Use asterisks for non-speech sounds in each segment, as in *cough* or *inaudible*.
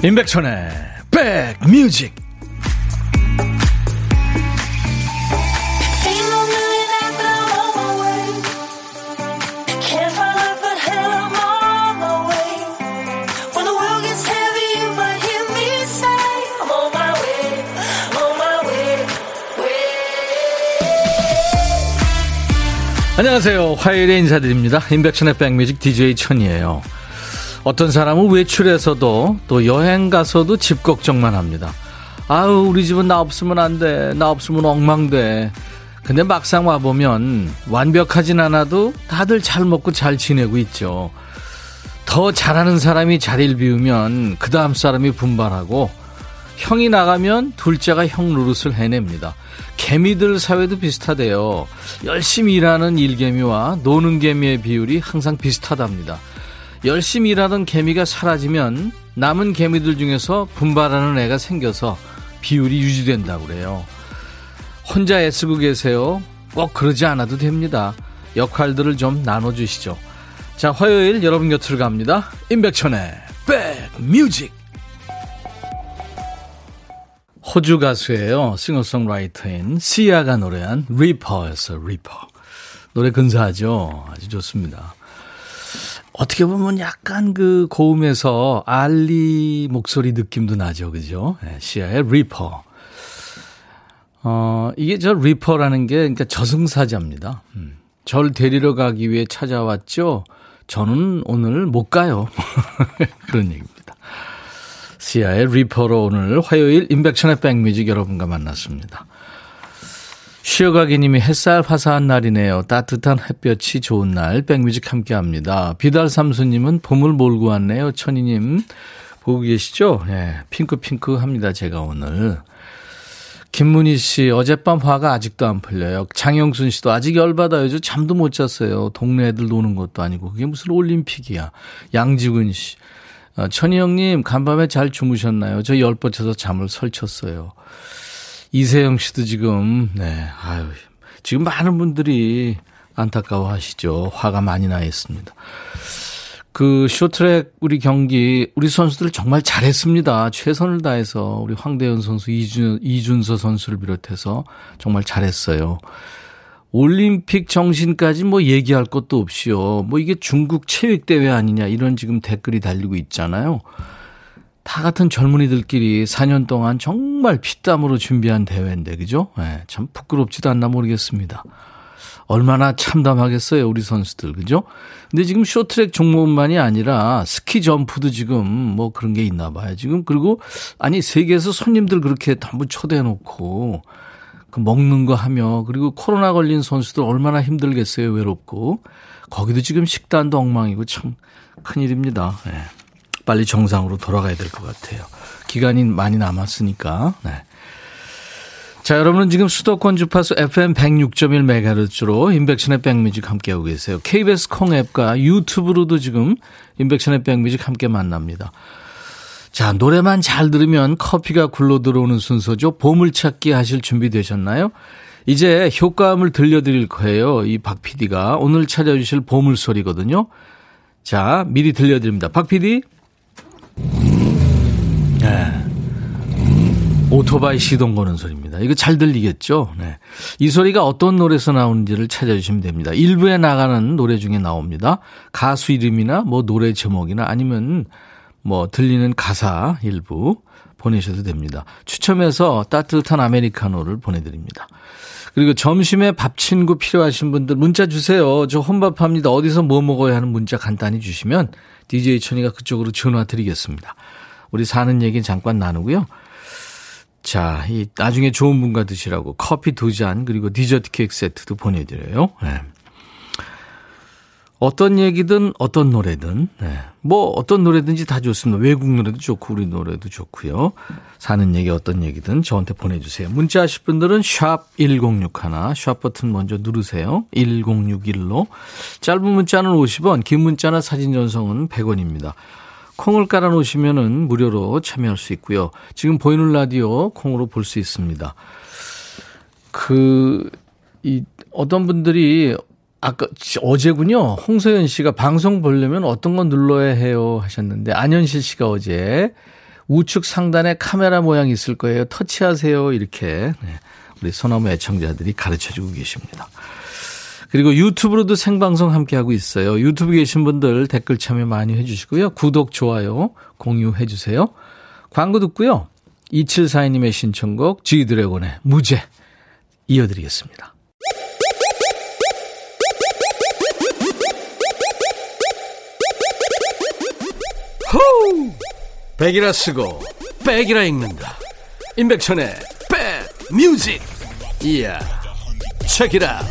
임백천의 백뮤직 안녕하세요. 화요일에 인사드립니다. 임백천의 백뮤직 DJ 천이에요. 어떤 사람은 외출해서도 또 여행 가서도 집 걱정만 합니다. 아우, 우리 집은 나 없으면 안 돼. 나 없으면 엉망돼. 근데 막상 와보면 완벽하진 않아도 다들 잘 먹고 잘 지내고 있죠. 더 잘하는 사람이 자리를 비우면 그 다음 사람이 분발하고 형이 나가면 둘째가 형 노릇을 해냅니다. 개미들 사회도 비슷하대요. 열심히 일하는 일개미와 노는 개미의 비율이 항상 비슷하답니다. 열심히 일하던 개미가 사라지면 남은 개미들 중에서 분발하는 애가 생겨서 비율이 유지된다고 그래요. 혼자 애쓰고 계세요. 꼭 그러지 않아도 됩니다. 역할들을 좀 나눠주시죠. 자, 화요일 여러분 곁으로 갑니다. 임백천의 백뮤직. 호주 가수예요. 싱어송라이터인 시아가 노래한 Reaper였어, Reaper. 노래 근사하죠? 아주 좋습니다. 어떻게 보면 약간 그 고음에서 알리 목소리 느낌도 나죠. 그죠? 네, 시아의 Reaper. 어, 이게 저 Reaper라는 게 그러니까 저승사자입니다. 음. 절 데리러 가기 위해 찾아왔죠. 저는 오늘 못 가요. *laughs* 그런 얘기입니다. 시아의 Reaper로 오늘 화요일 임백천의 백뮤직 여러분과 만났습니다. 쉬어가기님이 햇살 화사한 날이네요. 따뜻한 햇볕이 좋은 날 백뮤직 함께합니다. 비달 삼수님은 봄을 몰고 왔네요. 천희님 보고 계시죠? 예, 핑크핑크합니다. 제가 오늘. 김문희 씨, 어젯밤 화가 아직도 안 풀려요. 장영순 씨도 아직 열받아요. 저 잠도 못 잤어요. 동네 애들 노는 것도 아니고. 그게 무슨 올림픽이야. 양지근 씨, 어, 천희 형님, 간밤에 잘 주무셨나요? 저 열 뻗쳐서 잠을 설쳤어요. 이세영 씨도 지금, 네, 아유, 지금 많은 분들이 안타까워 하시죠. 화가 많이 나 있습니다. 그 쇼트랙 우리 경기 우리 선수들 정말 잘했습니다. 최선을 다해서 우리 황대현 선수, 이준, 이준서 선수를 비롯해서 정말 잘했어요. 올림픽 정신까지 뭐 얘기할 것도 없이요. 뭐 이게 중국 체육 대회 아니냐 이런 지금 댓글이 달리고 있잖아요. 다 같은 젊은이들끼리 4년 동안 정말 피땀으로 준비한 대회인데, 그죠? 네, 참 부끄럽지도 않나 모르겠습니다. 얼마나 참담하겠어요, 우리 선수들, 그죠? 근데 지금 쇼트랙 종목만이 아니라 스키 점프도 지금 뭐 그런 게 있나 봐요, 지금. 그리고, 아니, 세계에서 손님들 그렇게 전부 초대해놓고, 그 먹는 거 하며 그리고 코로나 걸린 선수들 얼마나 힘들겠어요 외롭고 거기도 지금 식단도 엉망이고 참 큰일입니다. 네. 빨리 정상으로 돌아가야 될 것 같아요. 기간이 많이 남았으니까. 네. 자, 여러분은 지금 수도권 주파수 FM 106.1MHz로 인백션의 백뮤직 함께하고 계세요. KBS 콩 앱과 유튜브로도 지금 인백션의 백뮤직 함께 만납니다. 자, 노래만 잘 들으면 커피가 굴러 들어오는 순서죠. 보물찾기 하실 준비 되셨나요? 이제 효과음을 들려드릴 거예요. 이 박 PD가 오늘 찾아주실 보물소리거든요. 자, 미리 들려드립니다. 박 PD. 네. 오토바이 시동 거는 소리입니다. 이거 잘 들리겠죠? 네. 이 소리가 어떤 노래에서 나오는지를 찾아주시면 됩니다. 일부에 나가는 노래 중에 나옵니다. 가수 이름이나 뭐 노래 제목이나 아니면 뭐 들리는 가사 일부 보내셔도 됩니다. 추첨해서 따뜻한 아메리카노를 보내드립니다. 그리고 점심에 밥 친구 필요하신 분들 문자 주세요. 저 혼밥합니다. 어디서 뭐 먹어야 하는 문자 간단히 주시면 DJ 천이가 그쪽으로 전화 드리겠습니다. 우리 사는 얘기 잠깐 나누고요. 자, 이 나중에 좋은 분과 드시라고 커피 두 잔 그리고 디저트 케이크 세트도 보내드려요. 네. 어떤 얘기든 어떤 노래든 네. 뭐 어떤 노래든지 다 좋습니다. 외국 노래도 좋고 우리 노래도 좋고요. 사는 얘기 어떤 얘기든 저한테 보내주세요. 문자 하실 분들은 샵 1061, 샵 버튼 먼저 누르세요. 1061로. 짧은 문자는 50원, 긴 문자나 사진 전송은 100원입니다. 콩을 깔아놓으시면 무료로 참여할 수 있고요. 지금 보이는 라디오 콩으로 볼 수 있습니다. 그, 이, 어떤 분들이 아까 어제군요. 홍서연 씨가 방송 보려면 어떤 건 눌러야 해요 하셨는데 안현실 씨가 어제 우측 상단에 카메라 모양이 있을 거예요. 터치하세요. 이렇게 네, 우리 소나무 애청자들이 가르쳐 주고 계십니다. 그리고 유튜브로도 생방송 함께하고 있어요. 유튜브 계신 분들 댓글 참여 많이 해주시고요. 구독, 좋아요, 공유해 주세요. 광고 듣고요. 2742님의 신청곡 G드래곤의 무죄 이어드리겠습니다. 호우! 백이라 쓰고 백이라 읽는다. 임백천의 백 뮤직. 이야. 책이라.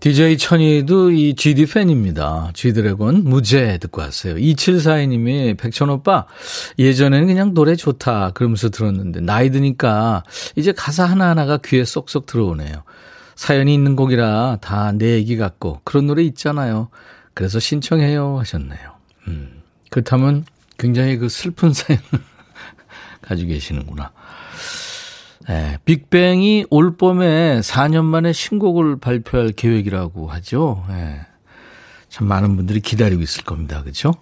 DJ 천이도 이 GD 팬입니다. G드래곤 무죄 듣고 왔어요. 2742님이 백천오빠 예전에는 그냥 노래 좋다 그러면서 들었는데 나이 드니까 이제 가사 하나하나가 귀에 쏙쏙 들어오네요. 사연이 있는 곡이라 다 내 얘기 같고 그런 노래 있잖아요. 그래서 신청해요 하셨네요. 음, 그렇다면 굉장히 그 슬픈 *laughs* 사연을 가지고 계시는구나. 네, 빅뱅이 올 봄에 4년 만에 신곡을 발표할 계획이라고 하죠. 네, 참 많은 분들이 기다리고 있을 겁니다. 그렇죠?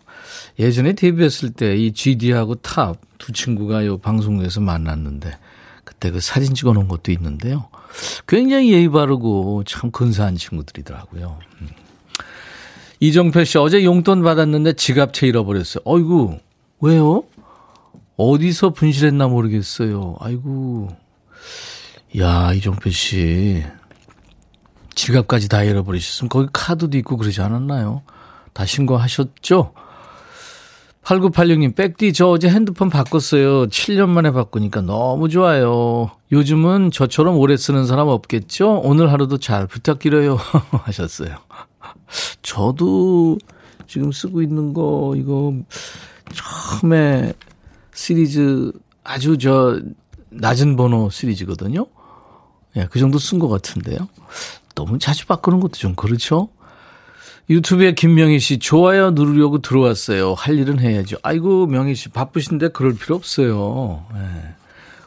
예전에 데뷔했을 때 이 GD하고 탑 두 친구가 요 방송국에서 만났는데 그때 그 사진 찍어 놓은 것도 있는데요. 굉장히 예의 바르고 참 근사한 친구들이더라고요. 음. 이정표 씨 어제 용돈 받았는데 지갑채 잃어버렸어요. 어이구 왜요? 어디서 분실했나 모르겠어요. 아이고 야, 이종표 씨. 지갑까지 다 잃어버리셨으면 거기 카드도 있고 그러지 않았나요? 다 신고하셨죠? 8986님, 백디, 저 어제 핸드폰 바꿨어요. 7년 만에 바꾸니까 너무 좋아요. 요즘은 저처럼 오래 쓰는 사람 없겠죠? 오늘 하루도 잘 부탁드려요. *laughs* 하셨어요. 저도 지금 쓰고 있는 거, 이거, 처음에 시리즈 아주 저 낮은 번호 시리즈거든요. 예, 그 정도 쓴 것 같은데요. 너무 자주 바꾸는 것도 좀 그렇죠? 유튜브에 김명희 씨, 좋아요 누르려고 들어왔어요. 할 일은 해야죠. 아이고, 명희 씨, 바쁘신데 그럴 필요 없어요. 예.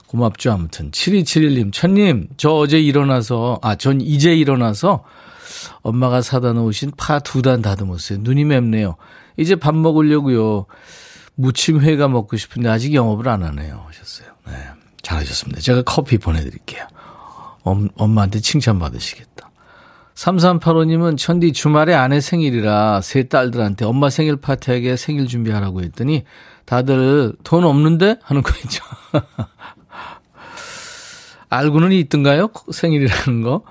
고맙죠, 아무튼. 7271님, 천님, 저 어제 일어나서, 아, 전 이제 일어나서 엄마가 사다 놓으신 파 두 단 다듬었어요. 눈이 맵네요. 이제 밥 먹으려고요. 무침회가 먹고 싶은데 아직 영업을 안 하네요. 하셨어요. 네. 잘하셨습니다. 제가 커피 보내드릴게요. 엄, 엄마한테 칭찬받으시겠다. 3385님은 천디 주말에 아내 생일이라 세 딸들한테 엄마 생일 파티하게 생일 준비하라고 했더니 다들 돈 없는데? 하는 거 있죠. *laughs* 알고는 있던가요? 생일이라는 거?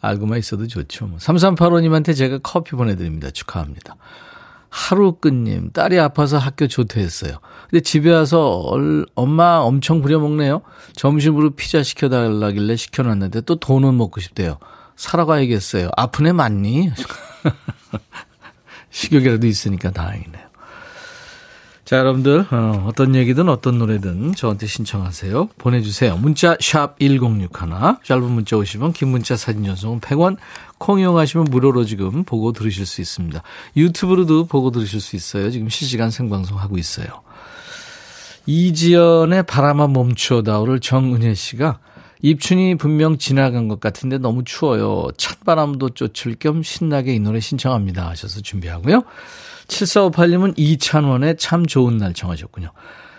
알고만 있어도 좋죠. 3385님한테 뭐. 제가 커피 보내드립니다. 축하합니다. 하루끝님, 딸이 아파서 학교 조퇴했어요. 근데 집에 와서 얼, 엄마 엄청 부려먹네요. 점심으로 피자 시켜달라길래 시켜놨는데 또 돈은 먹고 싶대요. 사러 가야겠어요. 아픈 애 맞니? 식욕이라도 있으니까 다행이네요. 자, 여러분들, 어, 떤 얘기든 어떤 노래든 저한테 신청하세요. 보내주세요. 문자, 샵 1061. 짧은 문자 50원, 긴 문자 사진 전송은 100원. 콩 이용하시면 무료로 지금 보고 들으실 수 있습니다. 유튜브로도 보고 들으실 수 있어요. 지금 실시간 생방송 하고 있어요. 이지연의 바람아 멈추어다오를 정은혜 씨가 입춘이 분명 지나간 것 같은데 너무 추워요. 찬바람도 쫓을 겸 신나게 이 노래 신청합니다 하셔서 준비하고요. 7458님은 이찬원의 참 좋은 날 청하셨군요.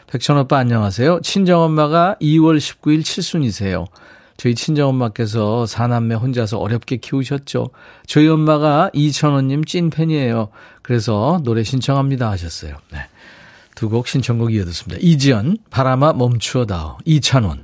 백천오빠 안녕하세요. 친정엄마가 2월 19일 칠순이세요. 저희 친정엄마께서 사남매 혼자서 어렵게 키우셨죠. 저희 엄마가 이천원님 찐팬이에요. 그래서 노래 신청합니다 하셨어요. 네. 두 곡 신청곡 이어듣습니다. 이지연, 바람아 멈추어다오. 이찬원,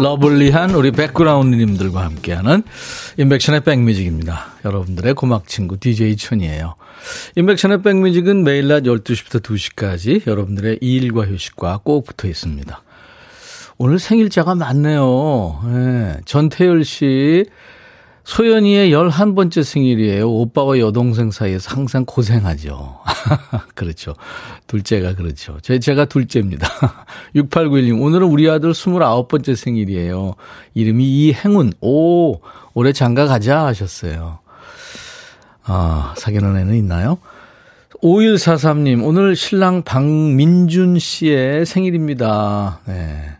lovely한 우리 background님들과 함께하는 임백천의 백뮤직입니다. 여러분들의 고막 친구 DJ 천이에요. 임백천의 백뮤직은 매일 낮 12시부터 2시까지 여러분들의 일과 휴식과 꼭 붙어 있습니다. 오늘 생일자가 많네요. 네. 전태열 씨, 소연이의 11번째 생일이에요. 오빠와 여동생 사이에서 항상 고생하죠. *laughs* 그렇죠. 둘째가 그렇죠. 제, 제가 둘째입니다. *laughs* 6891님, 오늘은 우리 아들 29번째 생일이에요. 이름이 이행운. 오, 올해 장가 가자 하셨어요. 아, 사귀는 애는 있나요? 5143님, 오늘 신랑 박민준 씨의 생일입니다. 네.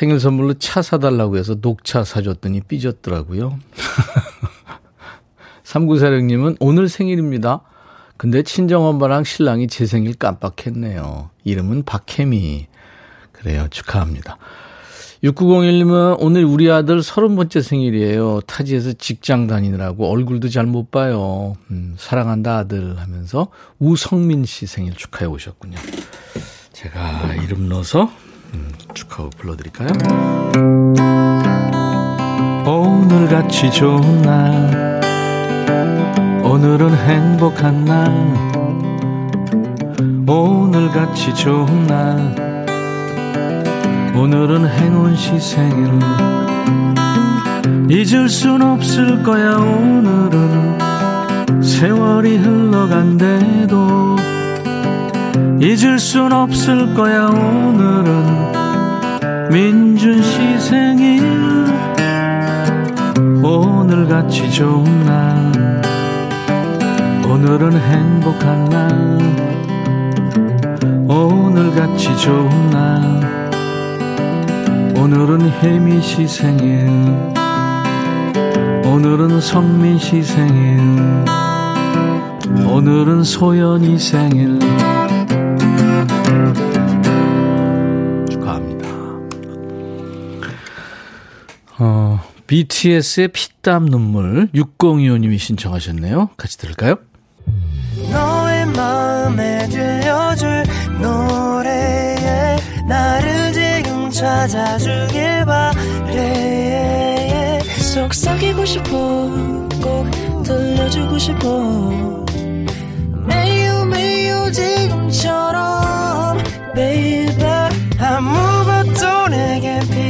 생일 선물로 차 사달라고 해서 녹차 사줬더니 삐졌더라고요. *laughs* 3946님은 오늘 생일입니다. 근데 친정엄마랑 신랑이 제 생일 깜빡했네요. 이름은 박혜미. 그래요. 축하합니다. 6901님은 오늘 우리 아들 30번째 생일이에요. 타지에서 직장 다니느라고 얼굴도 잘 못 봐요. 음, 사랑한다 아들 하면서 우성민 씨 생일 축하해 오셨군요. 제가 이름 넣어서 음, 축하하고 불러드릴까요? 오늘같이 좋은 날 오늘은 행복한 날 오늘같이 좋은 날 오늘은 행운 시 생일 잊을 순 없을 거야 오늘은 세월이 흘러간대도 잊을 순 없을 거야 오늘은. 민준 씨 생일. 오늘같이 좋은 날. 오늘은 행복한 날. 오늘같이 좋은 날. 오늘은 혜미 씨 생일. 오늘은 성민 씨 생일. 오늘은 소연이 생일 BTS의 피땀 눈물 6025님이 신청하셨네요. 같이 들을까요? 너의 마음에 들려줄 노래에 나를 지금 찾아주길 바래 속삭이고 싶어 꼭 들려주고 싶어 매우 매우 지금처럼 baby 아무것도 내게 필요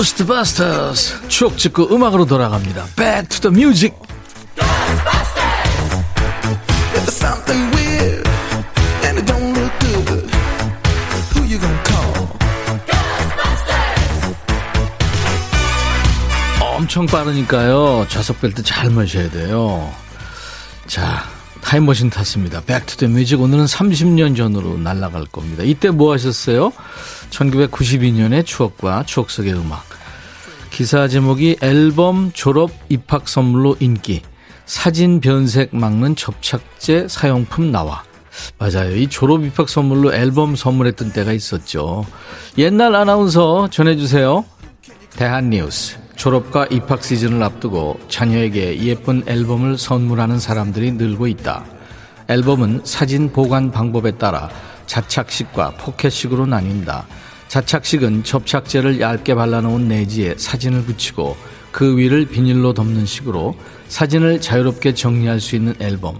Ghostbusters 추억 찍고 음악으로 돌아갑니다. Back to the music. 엄청 빠르니까요. 좌석 벨트 잘 매셔야 돼요. 자, 타임머신 탔습니다. Back to the music 오늘은 30년 전으로 날아갈 겁니다. 이때 뭐 하셨어요? 1992년의 추억과 추억 속의 음악. 기사 제목이 앨범 졸업 입학 선물로 인기. 사진 변색 막는 접착제 사용품 나와. 맞아요. 이 졸업 입학 선물로 앨범 선물했던 때가 있었죠. 옛날 아나운서 전해주세요. 대한뉴스. 졸업과 입학 시즌을 앞두고 자녀에게 예쁜 앨범을 선물하는 사람들이 늘고 있다. 앨범은 사진 보관 방법에 따라 자착식과 포켓식으로 나뉜다. 자착식은 접착제를 얇게 발라놓은 내지에 사진을 붙이고 그 위를 비닐로 덮는 식으로 사진을 자유롭게 정리할 수 있는 앨범.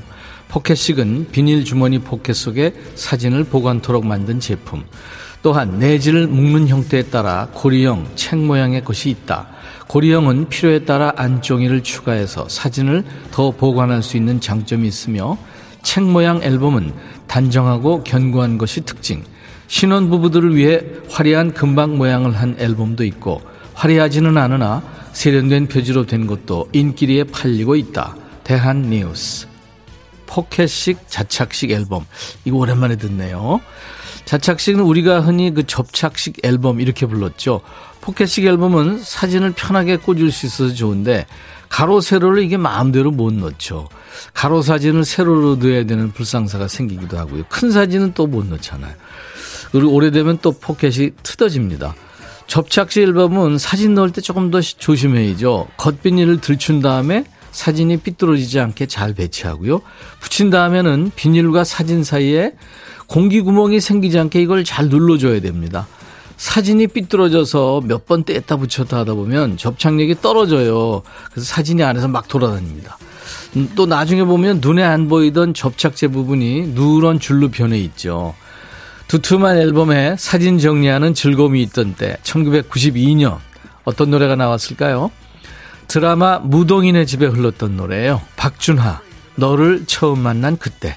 포켓식은 비닐 주머니 포켓 속에 사진을 보관토록 만든 제품. 또한 내지를 묶는 형태에 따라 고리형, 책 모양의 것이 있다. 고리형은 필요에 따라 안종이를 추가해서 사진을 더 보관할 수 있는 장점이 있으며 책 모양 앨범은 단정하고 견고한 것이 특징. 신혼 부부들을 위해 화려한 금방 모양을 한 앨범도 있고 화려하지는 않으나 세련된 표지로 된 것도 인기리에 팔리고 있다. 대한 뉴스. 포켓식 자착식 앨범. 이거 오랜만에 듣네요. 자착식은 우리가 흔히 그 접착식 앨범 이렇게 불렀죠. 포켓식 앨범은 사진을 편하게 꽂을 수 있어서 좋은데 가로 세로를 이게 마음대로 못 넣죠. 가로 사진을 세로로 넣어야 되는 불상사가 생기기도 하고요. 큰 사진은 또 못 넣잖아요. 그리고 오래되면 또 포켓이 뜯어집니다. 접착제 앨범은 사진 넣을 때 조금 더 조심해야죠. 겉비닐을 들춘 다음에 사진이 삐뚤어지지 않게 잘 배치하고요. 붙인 다음에는 비닐과 사진 사이에 공기 구멍이 생기지 않게 이걸 잘 눌러줘야 됩니다. 사진이 삐뚤어져서 몇 번 뗐다 붙였다 하다 보면 접착력이 떨어져요. 그래서 사진이 안에서 막 돌아다닙니다. 음, 또 나중에 보면 눈에 안 보이던 접착제 부분이 누런 줄로 변해 있죠. 두툼한 앨범에 사진 정리하는 즐거움이 있던 때 1992년 어떤 노래가 나왔을까요? 드라마 무동인의 집에 흘렀던 노래예요. 박준하 너를 처음 만난 그때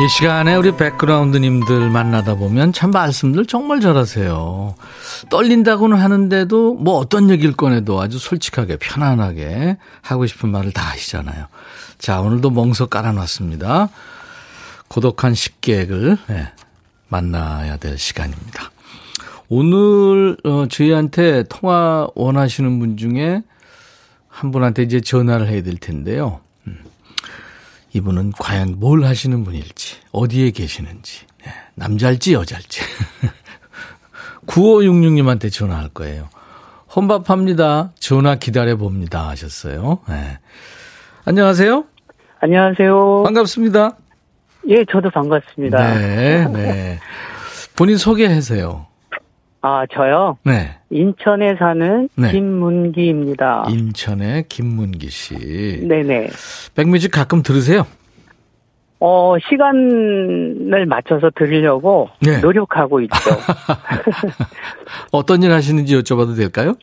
이 시간에 우리 백그라운드님들 만나다 보면 참 말씀들 정말 잘하세요. 떨린다고는 하는데도 뭐 어떤 얘기를 꺼내도 아주 솔직하게 편안하게 하고 싶은 말을 다 하시잖아요. 자, 오늘도 멍석 깔아놨습니다. 고독한 식객을 네, 만나야 될 시간입니다. 오늘 어, 저희한테 통화 원하시는 분 중에 한 분한테 이제 전화를 해야 될 텐데요. 이분은 과연 뭘 하시는 분일지, 어디에 계시는지, 네, 남자일지 여자일지. 9566님한테 전화할 거예요. 혼밥합니다. 전화 기다려 봅니다. 하셨어요. 네. 안녕하세요. 안녕하세요. 반갑습니다. 예, 저도 반갑습니다. 네, 네. 본인 소개하세요. 아, 저요? 네. 인천에 사는 네. 김문기입니다. 인천의 김문기 씨. 네네. 백뮤직 가끔 들으세요? 어, 시간을 맞춰서 들으려고 네. 노력하고 있죠. *laughs* 어떤 일 하시는지 여쭤봐도 될까요?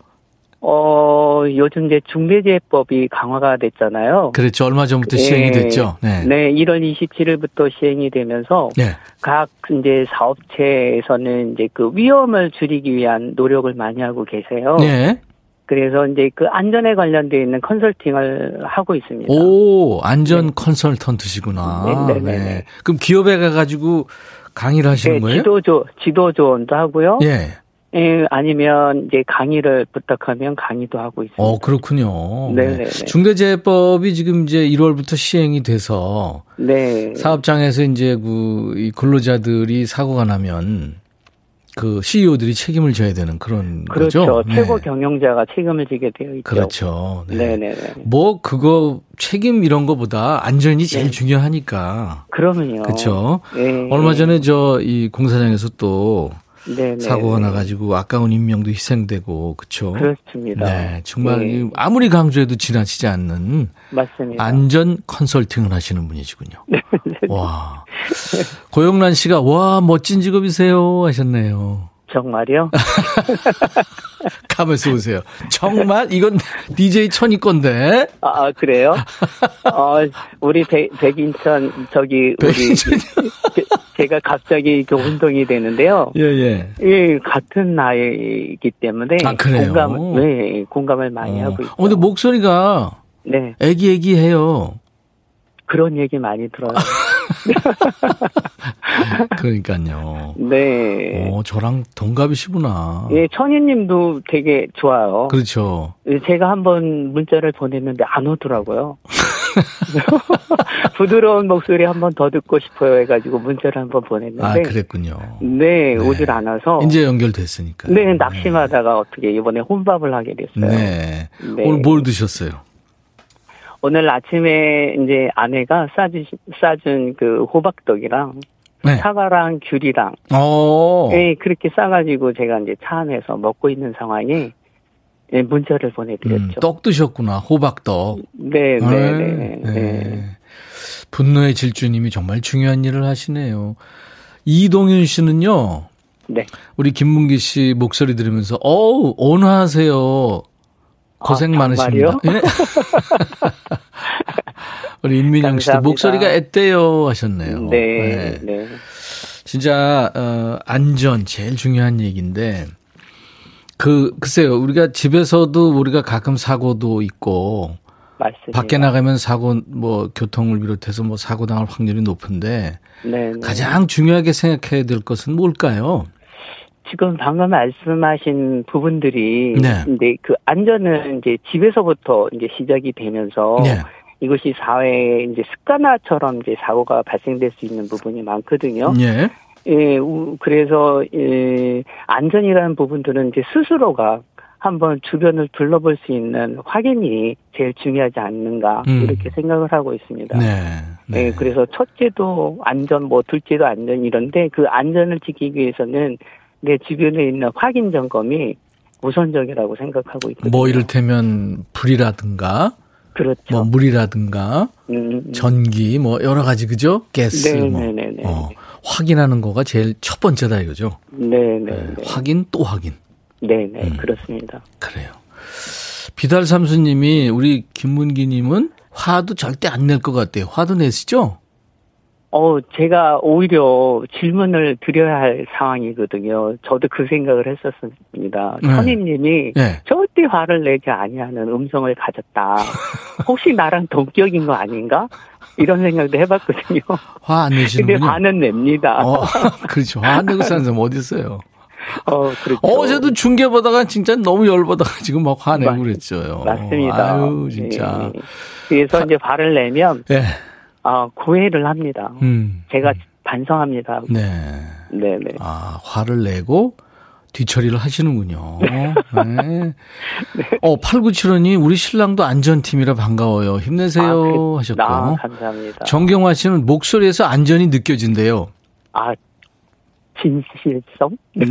어, 요즘 이제 중대재해법이 강화가 됐잖아요. 그렇죠. 얼마 전부터 시행이 예. 됐죠. 네. 네, 1월 27일부터 시행이 되면서 네. 각 이제 사업체에서는 이제 그 위험을 줄이기 위한 노력을 많이 하고 계세요. 네. 그래서 이제 그 안전에 관련되어 있는 컨설팅을 하고 있습니다. 오, 안전 컨설턴트시구나. 네, 네, 네, 네. 그럼 기업에 가가지고 강의를 하시는 네, 거예요? 지도조 지도 조언도 하고요. 예. 예, 아니면 이제 강의를 부탁하면 강의도 하고 있습니다. 어, 그렇군요. 네, 네, 네. 중대재해법이 지금 이제 1월부터 시행이 돼서 네. 사업장에서 이제 그, 이 근로자들이 사고가 나면 그 CEO들이 책임을 져야 되는 그런 그렇죠. 거죠. 최고 네. 경영자가 책임을 지게 되어 있죠. 그렇죠. 네. 네, 네, 네. 뭐 그거 책임 이런 거보다 안전이 제일 네. 중요하니까. 그러면요. 그렇죠. 네. 얼마 전에 저 이 공사장에서 또 네, 네, 사고가 네. 나가지고 아까운 인명도 희생되고 그렇죠. 그렇습니다. 네, 정말 네. 이 아무리 강조해도 지나치지 않는 맞습니다. 안전 컨설팅을 하시는 분이시군요. *laughs* 네, 와. 고영란 씨가 와 멋진 직업이세요 하셨네요. 정말요? 가면서 오세요. 정말 이건 DJ 천이 건데. 아, 아, 그래요? *laughs* 어, 우리 백, 백인천 저기 우리 백인천이요? 제- 제가 갑자기 이렇게 운동이 되는데요. 예 예. 예, 같은 나이이기 때문에 아, 그래요? 공감, 네, 공감을 많이 어. 하고 있어요. 어, 근데 목소리가 네, 애기애기해요. 그런 얘기 많이 들어요. *laughs* *laughs* 그러니까요. 네. 어, 저랑 동갑이시구나. 예, 천희님도 되게 좋아요. 그렇죠. 예, 제가 한번 문자를 보냈는데 안 오더라고요. *laughs* *laughs* 부드러운 목소리 한번 더 듣고 싶어요 해가지고 문자를 한번 보냈는데 아, 그랬군요. 네, 네. 오질 않아서 이제 연결됐으니까. 네 낙심하다가 어떻게 이번에 혼밥을 하게 됐어요. 네. 네. 오늘 뭘 드셨어요? 오늘 아침에 이제 아내가 싸주 싸준 그 호박떡이랑 네. 사과랑 귤이랑 어. 네, 그렇게 싸가지고 제가 이제 차 안에서 먹고 있는 상황에 예, 문자를 보내드렸죠. 음, 떡 드셨구나. 호박떡. 네, 네, 네, 네. 네. 분노의 질주님이 정말 중요한 일을 하시네요. 이동윤 씨는요. 네. 우리 김문기 씨 목소리 들으면서 어우 온화하세요. 고생 아, 많으십니다. *laughs* 예? *laughs* 우리 임민영 씨도. 목소리가 앳대요 하셨네요. 네, 예. 네. 진짜 어, 안전 제일 중요한 얘기인데 그 글쎄요 우리가 집에서도 우리가 가끔 사고도 있고 맞습니다. 밖에 나가면 사고 뭐 교통을 비롯해서 뭐 사고 당할 확률이 높은데 네, 네. 가장 중요하게 생각해야 될 것은 뭘까요? 지금 방금 말씀하신 부분들이 네. 근데 그 안전은 이제 집에서부터 이제 시작이 되면서 네. 이것이 사회에 이제 습관화처럼 이제 사고가 발생될 수 있는 부분이 많거든요. 예. 예, 우- 그래서 예, 안전이라는 부분들은 이제 스스로가 한번 주변을 둘러볼 수 있는 확인이 제일 중요하지 않는가 음. 이렇게 생각을 하고 있습니다. 네. 네. 예, 그래서 첫째도 안전, 뭐 둘째도 안전 이런데 그 안전을 지키기 위해서는 내 주변에 있는 확인 점검이 우선적이라고 생각하고 있거든요. 뭐 이를테면 불이라든가 그렇죠. 뭐 물이라든가 음, 전기 뭐 여러 가지 그죠? 가스 뭐 네네네네. 어, 확인하는 거가 제일 첫 번째다 이거죠. 네네. 네, 확인 또 확인. 네네. 음. 그렇습니다. 그래요. 비달 삼수님이 우리 김문기님은 화도 절대 안 낼 것 같아요. 화도 내시죠? 어, 제가 오히려 질문을 드려야 할 상황이거든요. 저도 그 생각을 했었습니다. 네. 선임님이 네. 절대 화를 내지 아니하는 음성을 가졌다. *laughs* 혹시 나랑 동격인 거 아닌가? 이런 생각도 해봤거든요. *laughs* 화안 근데 내시는군요. 화는 냅니다. 어, *laughs* 그렇죠. 화 안 내고 사는 사람 어디 있어요? 어, 그렇죠. 어제도 중계 보다가 진짜 너무 열받아가 지금 막 화내고 맞- 그랬죠. 맞습니다. 아유, 진짜. 예. 그래서 이제 화를 내면 예. 아, 고해를 합니다. 음. 제가 반성합니다. 네. 네네. 아, 화를 내고 뒤처리를 하시는군요. 네. *laughs* 어, 8975님, 우리 신랑도 안전팀이라 반가워요. 힘내세요. 아, 그- 하셨고. 아, 감사합니다. 정경화 씨는 목소리에서 안전이 느껴진대요. 아, 진실성? *laughs*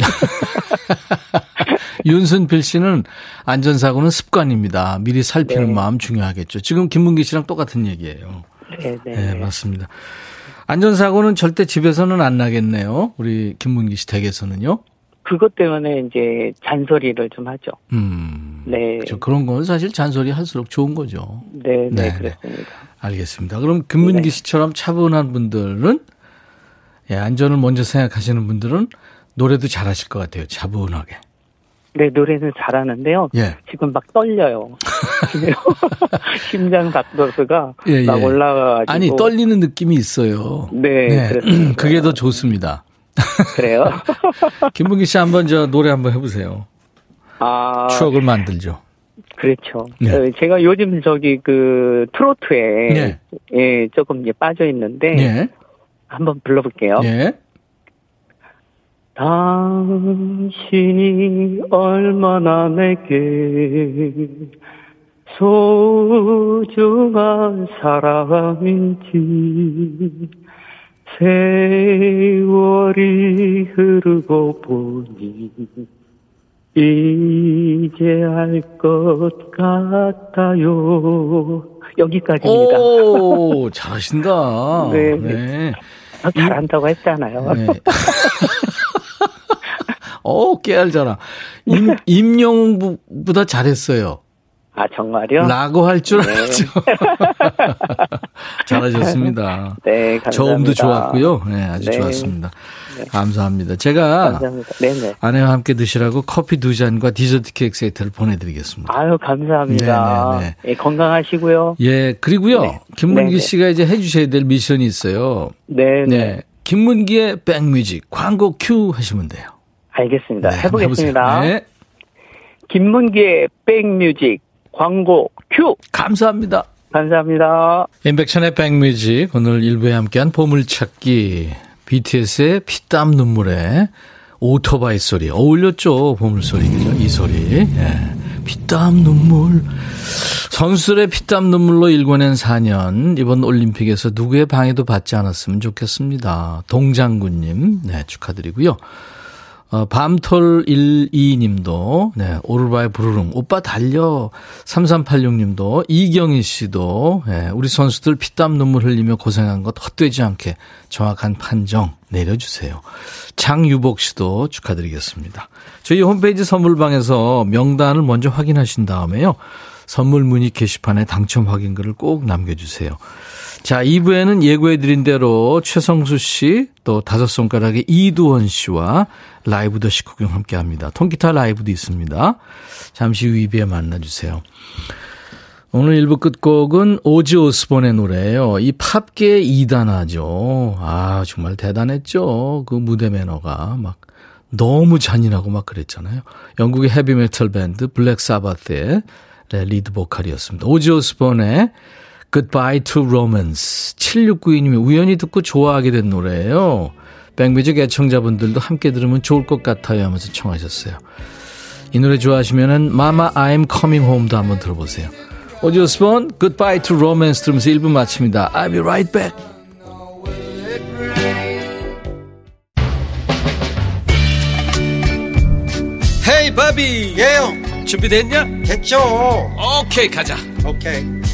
윤순필 씨는 안전사고는 습관입니다. 미리 살피는 네. 마음 중요하겠죠. 지금 김문기 씨랑 똑같은 얘기예요. 네 네. 네, 맞습니다. 안전사고는 절대 집에서는 안 나겠네요. 우리 김문기 씨 댁에서는요. 그것 때문에 이제 잔소리를 좀 하죠. 음. 네. 그렇죠. 그런 건 사실 잔소리 할수록 좋은 거죠. 네, 네, 네, 그렇습니다. 알겠습니다. 그럼 김문기 네. 씨처럼 차분한 분들은 예, 안전을 먼저 생각하시는 분들은 노래도 잘하실 것 같아요. 차분하게. 네, 노래는 잘하는데요. 예. 지금 막 떨려요. *laughs* *laughs* 심장 박도수가 예, 막 예. 올라가가지고. 아니 떨리는 느낌이 있어요. 네, 그렇습니다. 그게 더 좋습니다. *laughs* 그래요. 김문기 씨 한번 저 노래 한번 해보세요. 아, 추억을 만들죠. 그렇죠. 네. 어, 제가 요즘 저기 그 트로트에 네. 예, 조금 이제 빠져 있는데 예. 한번 불러볼게요. 예. 당신이 얼마나 내게 소중한 사람인지 세월이 흐르고 보니 이제 알 것 같아요. 여기까지입니다. 오, 잘하신다. *laughs* 네. 네. 아, 잘한다고 했잖아요. 네. *laughs* 어, 깨알잖아. 임, *laughs* 임영웅보다 잘했어요. 아, 정말요? 라고 할줄 네. 알았죠. *laughs* 잘하셨습니다. 네, 감사합니다. 저음도 좋았고요. 네, 아주 네. 좋았습니다. 네. 감사합니다. 제가 감사합니다. 네네. 아내와 함께 드시라고 커피 두 잔과 디저트 케이크 세트를 보내드리겠습니다. 아유, 감사합니다. 네, 네, 예, 건강하시고요. 예, 그리고요. 네. 김문기 네, 네. 씨가 이제 해주셔야 될 미션이 있어요. 네네. 네. 김문기의 백뮤직 광고 큐 하시면 돼요. 알겠습니다. 네, 해보겠습니다. 네. 김문기의 백뮤직 광고 큐! 감사합니다. 감사합니다. 인백천의 백뮤직 오늘 일부에 함께한 보물찾기 BTS의 피땀 눈물에 오토바이 소리 어울렸죠 보물 소리 그죠 이 소리 예. 피땀 눈물 선수들의 피땀 눈물로 일궈낸 4년 이번 올림픽에서 누구의 방해도 받지 않았으면 좋겠습니다 동장군님 네 축하드리고요 어, 밤톨12님도, 네, 오르바의 부르릉, 오빠 달려. 3386님도, 이경희 씨도, 네, 우리 선수들 피땀 눈물 흘리며 고생한 것 헛되지 않게 정확한 판정 내려주세요. 장유복 씨도 축하드리겠습니다. 저희 홈페이지 선물방에서 명단을 먼저 확인하신 다음에요. 선물 문의 게시판에 당첨 확인글을 꼭 남겨주세요. 자, 2부에는 예고해드린 대로 최성수 씨, 또 다섯 손가락의 이두원 씨와 라이브 더 식구경 함께 합니다. 통기타 라이브도 있습니다. 잠시 후 2부에 만나주세요. 오늘 1부 끝곡은 오지 오스본의 노래예요. 이 팝계의 이단아죠. 아, 정말 대단했죠. 그 무대 매너가 막 너무 잔인하고 막 그랬잖아요. 영국의 헤비메탈 밴드 블랙 사바스의 리드 보컬이었습니다. 오지 오스본의 Goodbye to Romance. 7692님이 우연히 듣고 좋아하게 된 노래예요. 백뮤직 애청자분들도 함께 들으면 좋을 것 같아요 하면서 청하셨어요. 이 노래 좋아하시면은 Mama I'm Coming Home도 한번 들어보세요. 오지 오스본 Goodbye to Romance 들으면서 1부 마칩니다. I'll be right back. 헤이 바비 예영 준비됐냐? 됐죠 오케이 가자 오케이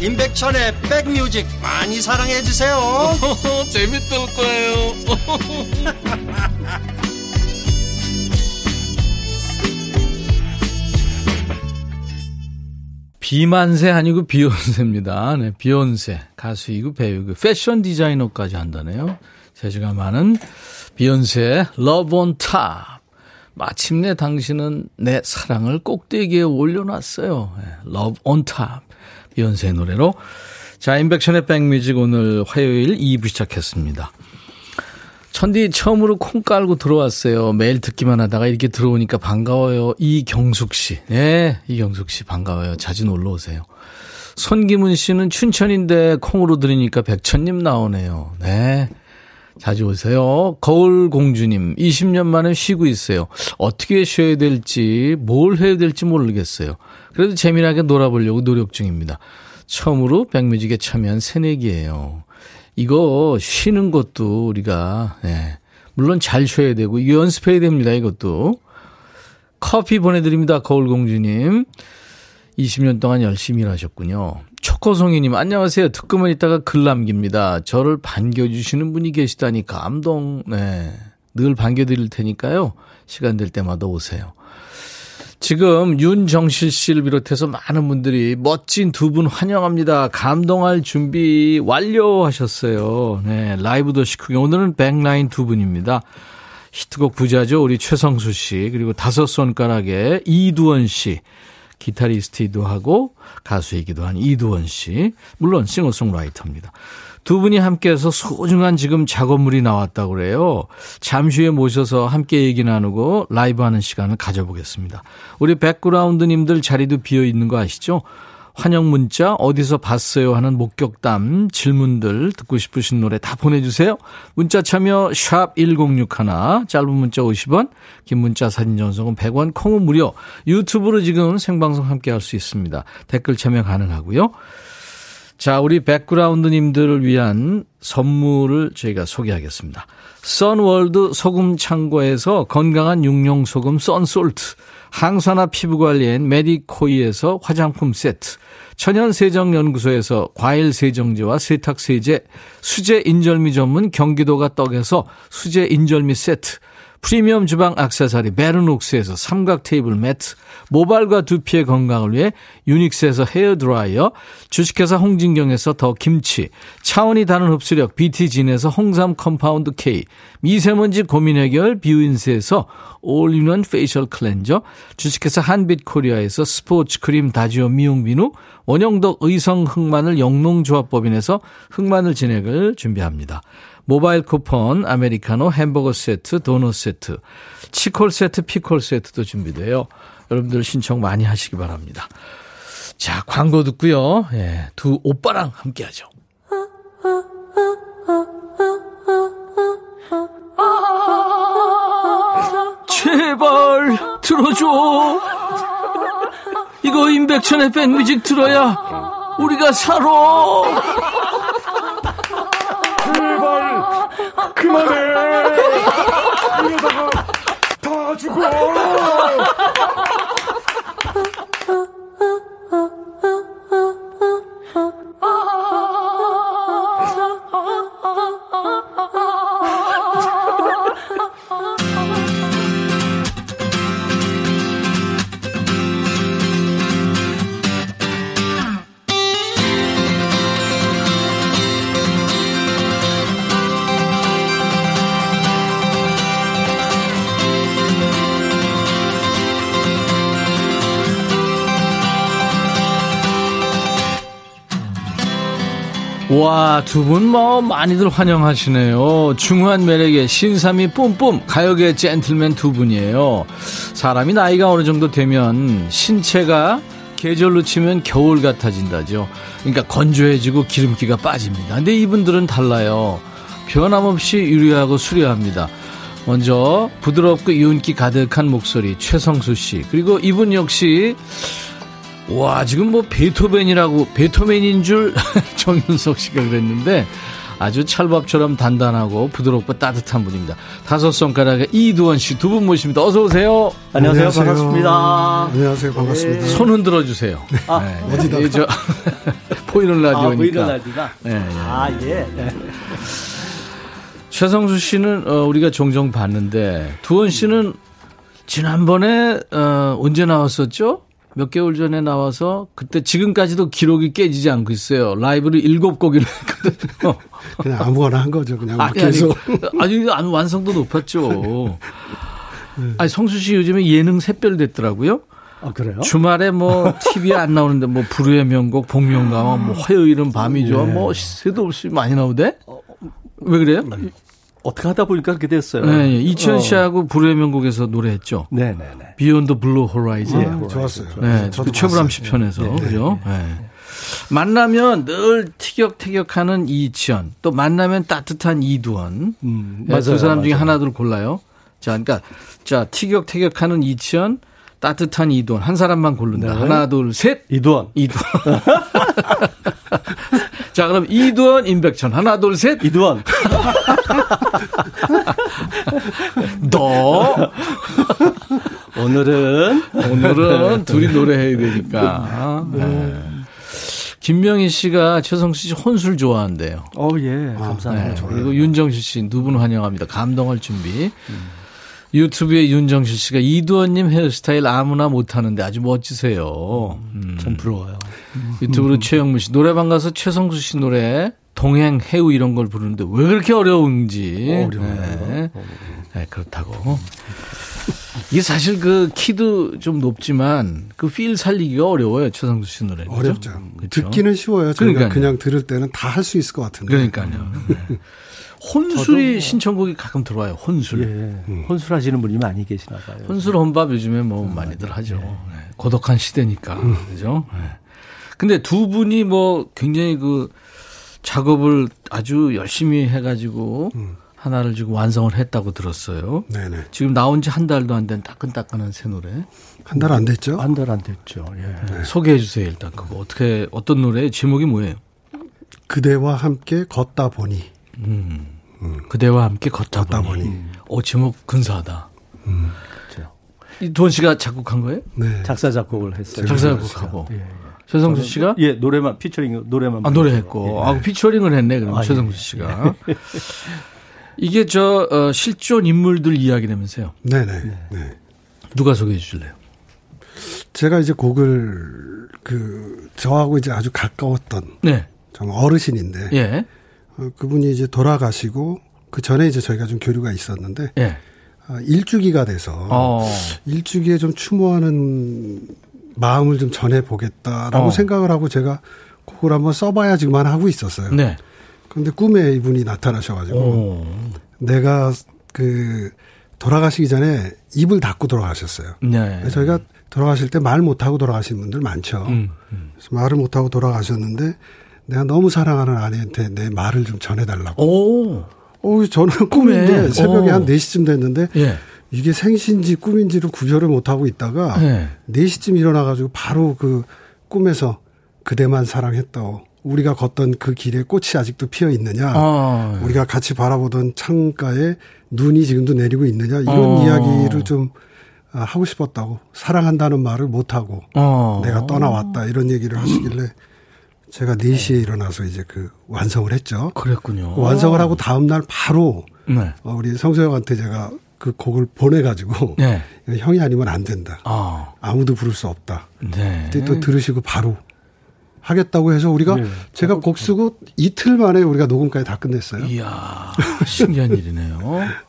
임백천의 백뮤직 많이 사랑해 주세요 *laughs* 재밌을 거예요 *laughs* 비만세 아니고 비욘세입니다. 네, 비욘세. 가수이고 배우고 패션 디자이너까지 한다네요. 재주가 많은 비욘세 Love on Top. 마침내 당신은 내 사랑을 꼭대기에 올려놨어요. 네, Love on Top. 비욘세 노래로. 자, 인백션의 백뮤직 오늘 화요일 2부 시작했습니다. 천디 처음으로 콩 깔고 들어왔어요. 매일 듣기만 하다가 이렇게 들어오니까 반가워요. 이경숙 씨. 네, 이경숙 씨 반가워요. 자주 놀러 오세요. 손기문 씨는 춘천인데 콩으로 들으니까 백천님 나오네요. 네. 자주 오세요. 거울공주님, 20년 만에 쉬고 있어요. 어떻게 쉬어야 될지, 뭘 해야 될지 모르겠어요. 그래도 재미나게 놀아보려고 노력 중입니다. 처음으로 백뮤직에 참여한 새내기예요. 이거 쉬는 것도 우리가 네. 물론 잘 쉬어야 되고 연습해야 됩니다. 이것도 커피 보내드립니다. 거울공주님 20년 동안 열심히 일하셨군요. 초코송이님 안녕하세요. 듣고만 있다가 글 남깁니다. 저를 반겨주시는 분이 계시다니 감동. 네. 늘 반겨드릴 테니까요. 시간 될 때마다 오세요. 지금 윤정실 씨를 비롯해서 많은 분들이 멋진 두 분 환영합니다. 감동할 준비 완료하셨어요. 네, 라이브 더시크경 오늘은 백라인 두 분입니다. 히트곡 부자죠. 우리 최성수 씨 그리고 다섯 손가락에 이두원 씨. 기타리스트이기도 하고 가수이기도 한 이두원 씨. 물론 싱어송라이터입니다. 두 분이 함께해서 소중한 지금 작업물이 나왔다고 그래요. 잠시 후에 모셔서 함께 얘기 나누고 라이브 하는 시간을 가져보겠습니다. 우리 백그라운드님들 자리도 비어 있는 거 아시죠? 환영 문자 어디서 봤어요 하는 목격담 질문들 듣고 싶으신 노래 다 보내주세요. 문자 참여 샵 1061 짧은 문자 50원 긴 문자 사진 전송은 100원 콩은 무료 유튜브로 지금 생방송 함께 할 수 있습니다. 댓글 참여 가능하고요. 자, 우리 백그라운드님들을 위한 선물을 저희가 소개하겠습니다. 선월드 소금 창고에서 건강한 육룡 소금 썬솔트, 항산화 피부 관리엔 메디코이에서 화장품 세트, 천연 세정 연구소에서 과일 세정제와 세탁 세제, 수제 인절미 전문 경기도가 떡에서 수제 인절미 세트, 프리미엄 주방 악세사리 베르녹스에서 삼각 테이블 매트, 모발과 두피의 건강을 위해 유닉스에서 헤어드라이어, 주식회사 홍진경에서 더 김치, 차원이 다른 흡수력 BT진에서 홍삼 compound K, 미세먼지 고민 해결 뷰인스에서 all-in-one facial cleanser, 주식회사 한빛코리아에서 스포츠 크림 다지오 미용 비누, 원형덕 의성 흑마늘 영농조합법인에서 흑마늘 진행을 준비합니다. 모바일 쿠폰, 아메리카노, 햄버거 세트, 도넛 세트, 치콜 세트, 피콜 세트도 준비돼요. 여러분들 신청 많이 하시기 바랍니다. 자, 광고 듣고요. 예, 두 오빠랑 함께 하죠. 제발 들어줘. 이거 임백천의 백뮤직 들어야 우리가 살아. 제발 그만해. 이러다가 다 죽어. *laughs* 와, 두 분 뭐 많이들 환영하시네요. 중후한 매력의 신삼이 뿜뿜 가요계 젠틀맨 두 분이에요. 사람이 나이가 어느 정도 되면 신체가 계절로 치면 겨울 같아진다죠. 그러니까 건조해지고 기름기가 빠집니다. 근데 이분들은 달라요. 변함없이 유리하고 수려합니다. 먼저 부드럽고 유운기 가득한 목소리 최성수 씨 그리고 이분 역시 와, 지금 뭐 베토벤이라고, 베토벤인 줄 *laughs* 정윤석 씨가 그랬는데 아주 찰밥처럼 단단하고 부드럽고 따뜻한 분입니다. 다섯 손가락의 이두원 씨 두 분 모십니다. 어서오세요. 안녕하세요. 안녕하세요. 반갑습니다. 안녕하세요. 반갑습니다. 손 흔들어 주세요. 아, 네. 어디다? 저, *laughs* 보이는 아, 라디오니까. 보이는 라디오가. 네, 네. 아, 예. 네. 최성수 씨는 어, 우리가 종종 봤는데 두원 씨는 지난번에 어, 언제 나왔었죠? 몇 개월 전에 나와서 그때 지금까지도 기록이 깨지지 않고 있어요. 라이브를 일곱 곡이나 했거든요. *laughs* 그냥 아무거나 한 거죠. 그냥 아니, 계속. 아니, 아주 완성도 높았죠. 아니, 성수 씨 요즘에 예능 샛별 됐더라고요. 아, 그래요? 주말에 뭐 TV에 안 나오는데 뭐 불후의 명곡, 복면가와 뭐 화요일은 밤이죠. 뭐 새도 없이 많이 나오대? 왜 그래요? 어떻게 하다 보니까 그렇게 됐어요. 네, 예. 이치현 어. 씨하고 불후의 명곡에서 노래했죠. 네 네 네. Beyond Blue Horizon. 아, 좋았어요. 네, 저도 그 최불암. 씨 편에서 네, 네. 그죠? 네. 만나면 늘 티격태격하는 이치현, 또 만나면 따뜻한 이두원. 음, 네, 두 맞아요, 사람 중에 맞아요. 하나를 골라요. 자, 그러니까 자 티격태격하는 이치현, 따뜻한 이두원 한 사람만 고른다. 네. 하나, 둘, 셋. 이두원. 이두원. *laughs* 자, 그럼 이두원, 임백천. 하나, 둘, 셋. 이두원. *laughs* 너. *laughs* 오늘은 오늘은 둘이 노래해야 되니까. 네. 김명희 씨가 최성수 씨 혼술 좋아한대요. 어, 예. 감사합니다. 네. 그리고 윤정실 씨두 분 환영합니다. 감동할 준비. 유튜브에 윤정실 씨가 이두원님 헤어스타일 아무나 못하는데 아주 멋지세요. 음. 전 부러워요. 유튜브로 최영무 씨 노래방 가서 최성수 씨 노래 동행 해우 이런 걸 부르는데 왜 그렇게 어려운지. 어려워요. 네. 네, 그렇다고. 이게 사실 그 키도 좀 높지만 그 필 살리기가 어려워요 최성수 씨 노래. 어렵죠. 그렇죠? 듣기는 쉬워요. 저희가 그러니까요. 그냥 들을 때는 다 할 수 있을 것 같은데. 그러니까요. 네. *laughs* 혼술이 신청곡이 가끔 들어와요. 혼술. 예. 혼술하시는 분이 많이 계시나 봐요. 혼술 혼밥 요즘에 뭐 많이들 하죠. 네. 고독한 시대니까. 그죠? 네. 근데 두 분이 뭐 굉장히 그 작업을 아주 열심히 해가지고 하나를 지금 완성을 했다고 들었어요. 네네. 지금 나온 지 한 달도 안 된 따끈따끈한 새 노래. 한 달 안 됐죠? 한 달 안 됐죠. 예. 소개해 주세요, 일단. 그거 어떻게, 어떤 노래, 제목이 뭐예요? 그대와 함께 걷다 보니. 그대와 함께 걷다, 걷다 보니. 보니. 어, 제목 근사하다. 그렇죠. 이두원 씨가 작곡한 거예요? 네. 작사 작곡을 했어요. 작사 작곡하고. 예. 예. 최성수 씨가? 예, 노래만 피처링 노래만 아, 노래했고. 예. 아, 피처링을 했네, 그럼 아, 최성수 예. 씨가. *laughs* 이게 저, 어, 실존 인물들 이야기라면서요. 네네. 네. 누가 소개해 주실래요? 제가 이제 곡을 그 저하고 이제 아주 가까웠던 네. 정말 어르신인데 예. 어, 그분이 이제 돌아가시고 그 전에 이제 저희가 좀 교류가 있었는데 예. 아, 일주기가 돼서 어. 일주기에 좀 추모하는 마음을 좀 전해 보겠다라고 어. 생각을 하고 제가 곡을 한번 써봐야지만 하고 있었어요. 네. 그런데 꿈에 이분이 나타나셔가지고 오. 내가 그 돌아가시기 전에 입을 닫고 돌아가셨어요. 네. 저희가 돌아가실 때 말 못하고 돌아가신 분들 많죠. 음, 음. 그래서 말을 못하고 돌아가셨는데 내가 너무 사랑하는 아내한테 내 말을 좀 전해달라고. 오. 어, 저는 *laughs* 꿈인데 새벽에 어. 한 4시쯤 됐는데 예. 이게 생신지 꿈인지를 구별을 못하고 있다가 예. 4시쯤 일어나가지고 바로 그 꿈에서 그대만 사랑했다고 우리가 걷던 그 길에 꽃이 아직도 피어 있느냐 아. 우리가 같이 바라보던 창가에 눈이 지금도 내리고 있느냐 이런 어. 이야기를 좀 아, 하고 싶었다고 사랑한다는 말을 못 하고 어. 내가 떠나왔다 이런 얘기를 하시길래 제가 4시에 일어나서 이제 그 완성을 했죠. 그랬군요. 그 완성을 하고 다음날 바로 네. 어, 우리 성소영한테 제가 그 곡을 보내가지고 네. *laughs* 형이 아니면 안 된다. 아. 아무도 부를 수 없다. 네. 그때 또 들으시고 바로 하겠다고 해서 우리가 네. 제가 곡 쓰고 이틀 만에 우리가 녹음까지 다 끝냈어요. 이야, 신기한 일이네요.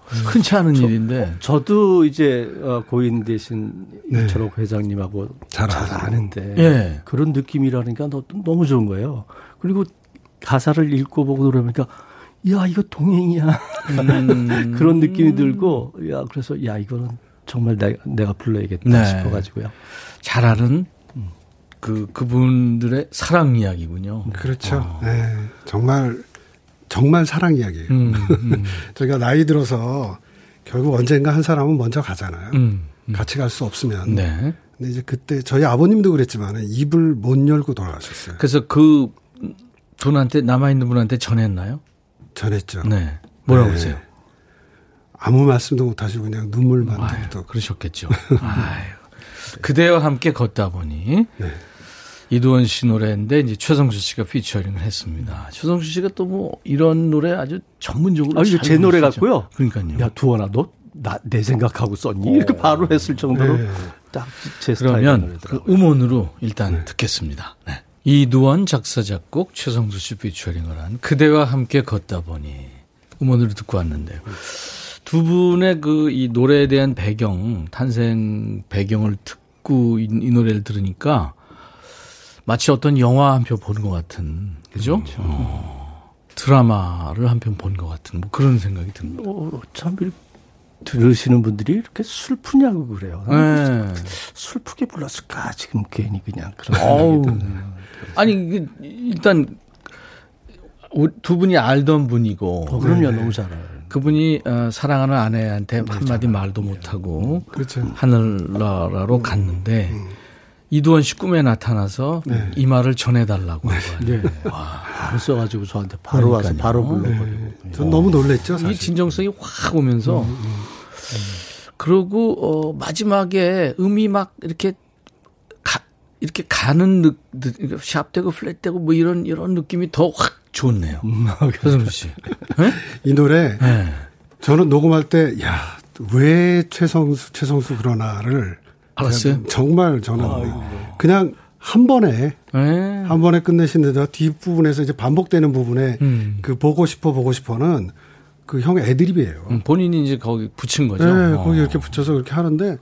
흔치 않은 일인데. 저도 이제 어, 고인 대신 네. 이철옥 회장님하고 잘 잘. 아는데 예. 그런 느낌이라니까 너- 너무 좋은 거예요. 그리고 가사를 읽고 보고 그러니까 야 이거 동행이야 음. *laughs* 그런 느낌이 들고 야 그래서 야 이거는 정말 내가, 내가 불러야겠다 네. 싶어가지고요. 잘 아는 그, 그분들의 사랑 이야기군요. 그렇죠. 네, 정말 정말 사랑 이야기예요. 음, 음, *laughs* 저희가 나이 들어서 결국 언젠가 한 사람은 먼저 가잖아요. 음. 같이 갈 수 없으면. 네. 근데 이제 그때 저희 아버님도 그랬지만 입을 못 열고 돌아가셨어요. 그래서 그 분한테, 남아 있는 분한테 전했나요? 전했죠. 네. 뭐라고 네. 그러세요? 아무 말씀도 못 하시고 그냥 눈물만 또 그러셨겠죠. 아유. 그대와 함께 걷다 보니 네. 이두원 씨 노래인데 이제 최성수 씨가 피처링을 했습니다. 최성수 씨가 또 뭐 이런 노래 아주 전문적으로 아 이거 잘제 노래. 같고요. 그러니까요. 야 두원아 너 나 내 생각하고 썼니? 이렇게 바로 했을 정도로 네. 딱제 스타일의 그러면 그. 음원으로 일단 듣겠습니다. 네. 이두원 작사 작곡 최성수 씨 피처링을 한 그대와 함께 걷다 보니 음원으로 듣고 왔는데요. 두 분의 그 이 노래에 대한 배경 탄생 배경을 듣고 이, 이 노래를 들으니까 마치 어떤 영화 한 편 보는 것 같은 그죠? 어, 드라마를 한 편 본 것 같은 뭐 그런 생각이 듭니다. 어, 참 들으시는 분들이 이렇게 슬프냐고 그래요. 네. 슬프게 불렀을까 지금 괜히 그냥 그런 어우. 아니 그 일단 우- 두 분이 알던 분이고 어, 그럼요 너무 잘 알아요. 그분이 어, 사랑하는 아내한테 한마디 말도 못하고 그렇죠. 하늘나라로 갔는데 이두원 씨 꿈에 나타나서 네. 이 말을 전해달라고 한 거예요. 네. 바로 써가지고 저한테 바로 와서 그러니까요. 바로 불러버리고. 네. 전 너무 놀랬죠, 이 사실. 진정성이 확 오면서 그러고 어, 마지막에 음이 막 이렇게 가, 이렇게 가는 느, 느, 샵되고 플랫되고 뭐 이런 이런 느낌이 더 확 좋네요. 최성수 씨. 네? 이 노래 네. 저는 녹음할 때, 야, 왜 최성수, 최성수 그러나를. 알았어요? 정말 저는 그냥 한 번에, 네. 한 번에 끝내시는데 뒷 부분에서 이제 반복되는 부분에 음. 그 보고 싶어, 보고 싶어는 그 형 애드립이에요. 음, 본인이 이제 거기 붙인 거죠. 네, 어. 거기 이렇게 붙여서 그렇게 하는데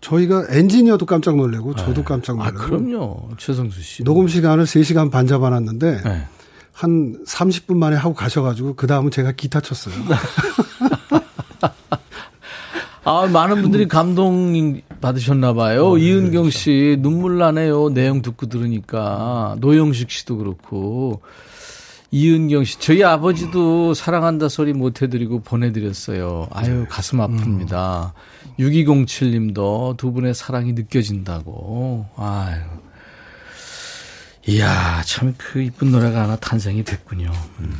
저희가 엔지니어도 깜짝 놀래고 저도 깜짝 아, 놀래고. 그럼요. 최성수 씨. 녹음 시간을 3시간 반 잡아놨는데 네. 한 30분 만에 하고 가셔가지고 그 다음은 제가 기타 쳤어요. *laughs* 아, 많은 분들이 감동 받으셨나 봐요. 이은경 씨 눈물 나네요. 내용 듣고 들으니까. 노영식 씨도 그렇고. 이은경 씨, 저희 아버지도 사랑한다 소리 못 해드리고 보내드렸어요. 아유, 가슴 아픕니다. 6207님도 두 분의 사랑이 느껴진다고. 아유. 이야, 참 그 이쁜 노래가 하나 탄생이 됐군요.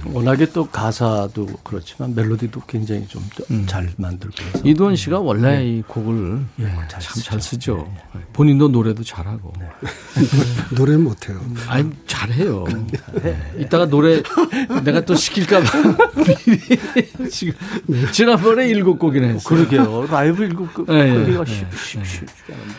워낙에 또 가사도 그렇지만 멜로디도 굉장히 좀잘 만들고 해서 이두원 씨가 원래 이 곡을 예, 참잘잘 쓰죠. 본인도 노래도 잘하고. *laughs* 노래는 못해요. 아니 잘해요. 네. 이따가 노래 내가 또 시킬까봐 미리 *laughs* 지금 지난번에 일곱 곡이나 했어요. 그러게요 라이브 일곱 그 예, 예, 하기가 예, 쉽- 쉽- 쉽지 않은데.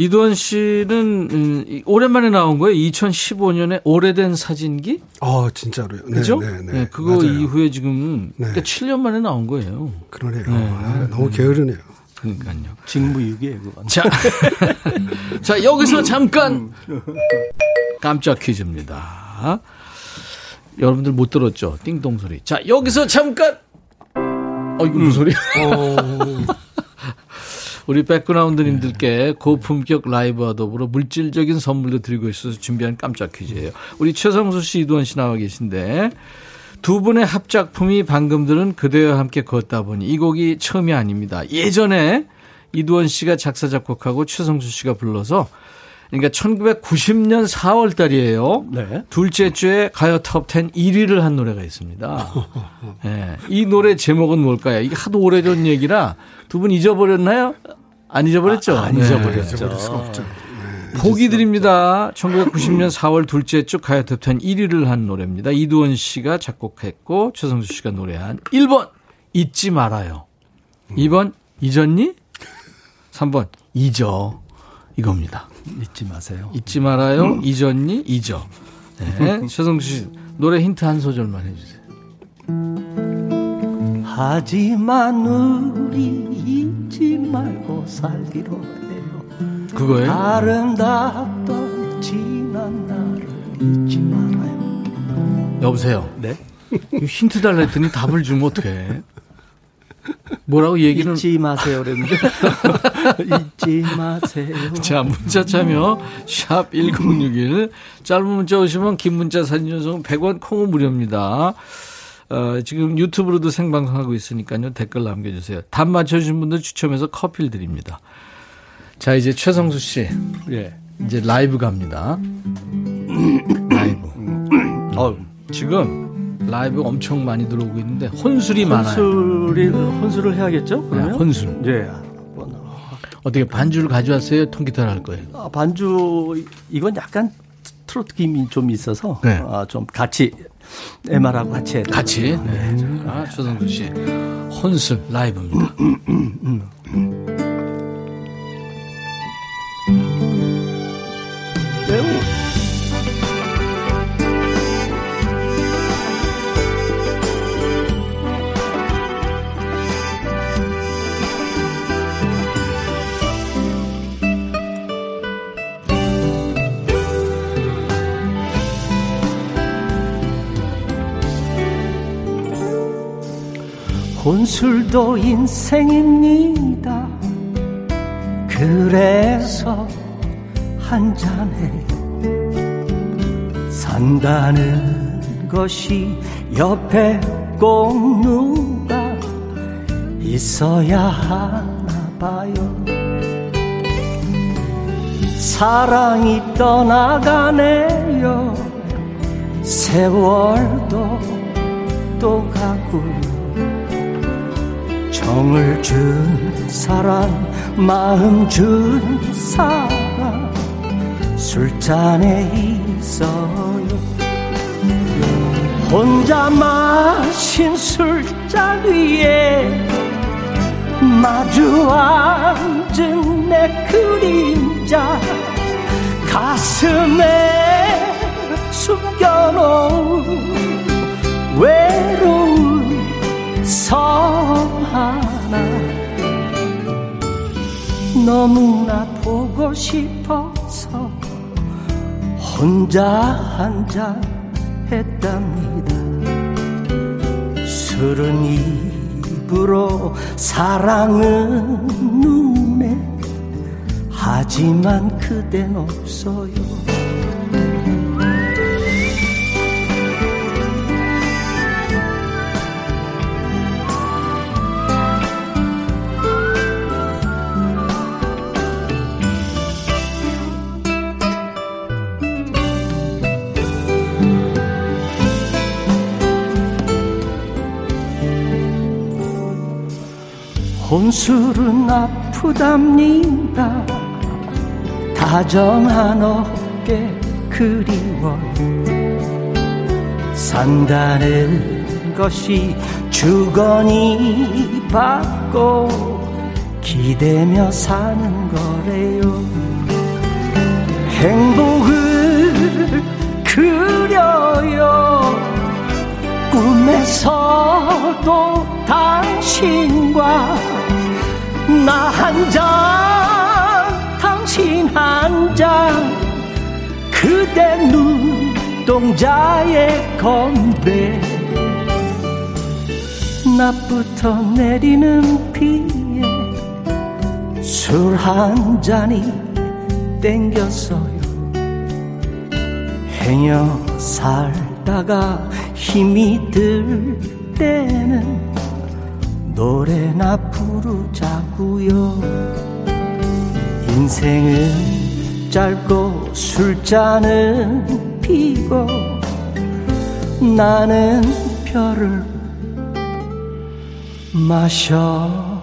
이두원 씨는 음, 이- 오랜만에 나온 거예요. 2015년에 오래된 사진기, 아, 진짜로요. 네, 그죠? 네, 네. 네, 그거 맞아요. 이후에 지금 네. 그러니까 7년 만에 나온 거예요. 그러네요. 네. 아, 너무 게으르네요. 그러니까요. 직무유기예요 그건. *laughs* 자, *laughs* 자 여기서 잠깐 깜짝 퀴즈입니다. 여러분들 못 들었죠? 띵동 소리. 자, 여기서 잠깐. 어, 이거 무슨 소리야? 우리 백그라운드님들께 고품격 라이브와 더불어 물질적인 선물도 드리고 있어서 준비한 깜짝 퀴즈예요. 우리 최성수 씨, 이두원 씨 나와 계신데 두 분의 합작품이 방금 들은 그대와 함께 걷다 보니 이 곡이 처음이 아닙니다. 예전에 이두원 씨가 작사 작곡하고 최성수 씨가 불러서 그러니까 1990년 4월 달이에요. 네. 둘째 주에 가요 톱10 1위를 한 노래가 있습니다. 네. *laughs* 이 노래 제목은 뭘까요? 이게 하도 오래전 얘기라 두 분 잊어버렸나요? 안 잊어버렸죠? 아, 안 네. 잊어버렸죠. 잊어버릴 수가 없죠. 보기 드립니다. 1990년 4월 둘째 주 가요 톱10 1위를 한 노래입니다. 이두원 씨가 작곡했고 최성수 씨가 노래한 1번 잊지 말아요. 2번 잊었니? 3번 잊어. 이겁니다. 잊지 마세요. 잊지 말아요. 잊었니? 잊어. 네. *laughs* 최성수 씨 노래 힌트 한 소절만 해주세요. 하지만 우리 잊지 말고 살기로 해요. 그거예요? 아름답던 지난 나를 잊지 말아요. 여보세요. 네. 힌트 달라 했더니 답을 주면 어떡해. 뭐라고 얘기는. 잊지 마세요. 그랬는데. *laughs* 잊지 마세요. 자, 문자 참여, 샵 1061. 짧은 문자 오시면 긴 문자 사진 전송 100원, 콩은 무료입니다. 어, 지금 유튜브로도 생방송하고 있으니까요. 댓글 남겨주세요. 답 맞춰주신 분들 추첨해서 커피를 드립니다. 자, 이제 최성수 씨. 예. 이제 라이브 갑니다. 라이브. 어, 지금 라이브 엄청 많이 들어오고 있는데 혼술이 많아요. 혼술을, 혼술을 해야겠죠? 네, 그러면? 혼술. 예. 어떻게 반주를 가져왔어요? 통기타를 할 거예요? 아, 반주, 이건 약간 트로트 김이 좀 있어서. 네. 아, 좀 같이, MR하고 같이 해야. 같이. 네. 자, 최성수 씨. 혼술 라이브입니다. 혼술도 인생입니다. 그래서 한 잔해요. 산다는 것이 옆에 꼭 누가 있어야 하나 봐요. 사랑이 떠나가네요. 세월도 또 가고요. 정을 준 사람, 마음 준 사람, 술잔에 있어요. 혼자 마신 술잔 위에 마주 앉은 내 그림자, 가슴에 숨겨놓은 외로운 섬 하나. 너무나 보고 싶어서 혼자 한잔 했답니다. 술은 입으로 사랑은 눈에 하지만 그댄 없어요 혼술은 아프답니다. 다정한 어깨 그리워요 산다는 것이 주거니 받고 기대며 사는 거래요. 행복을 그려요. 꿈에서도 당신과 나 한 잔 당신 한 잔. 그대 눈동자의 건배. 낮부터 내리는 비에 술 한 잔이 땡겼어요. 행여 살다가 힘이 들 때는 노래나 부르자고요. 인생은 짧고 술잔은 피고 나는 별을 마셔요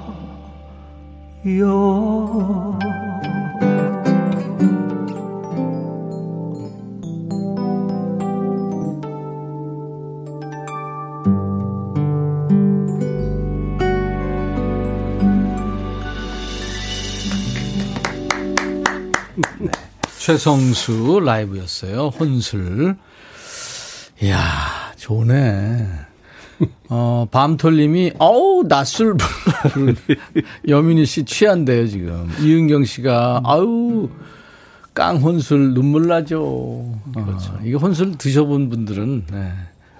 최성수 라이브였어요. 혼술. 이야, 좋네. 어, 밤톨님이, 어우, 낮술 부르는 여민희 씨 취한대요, 지금. 이은경 씨가, 아우, 깡 혼술 눈물 나죠. 그렇죠. 어, 이거 혼술 드셔본 분들은, 네,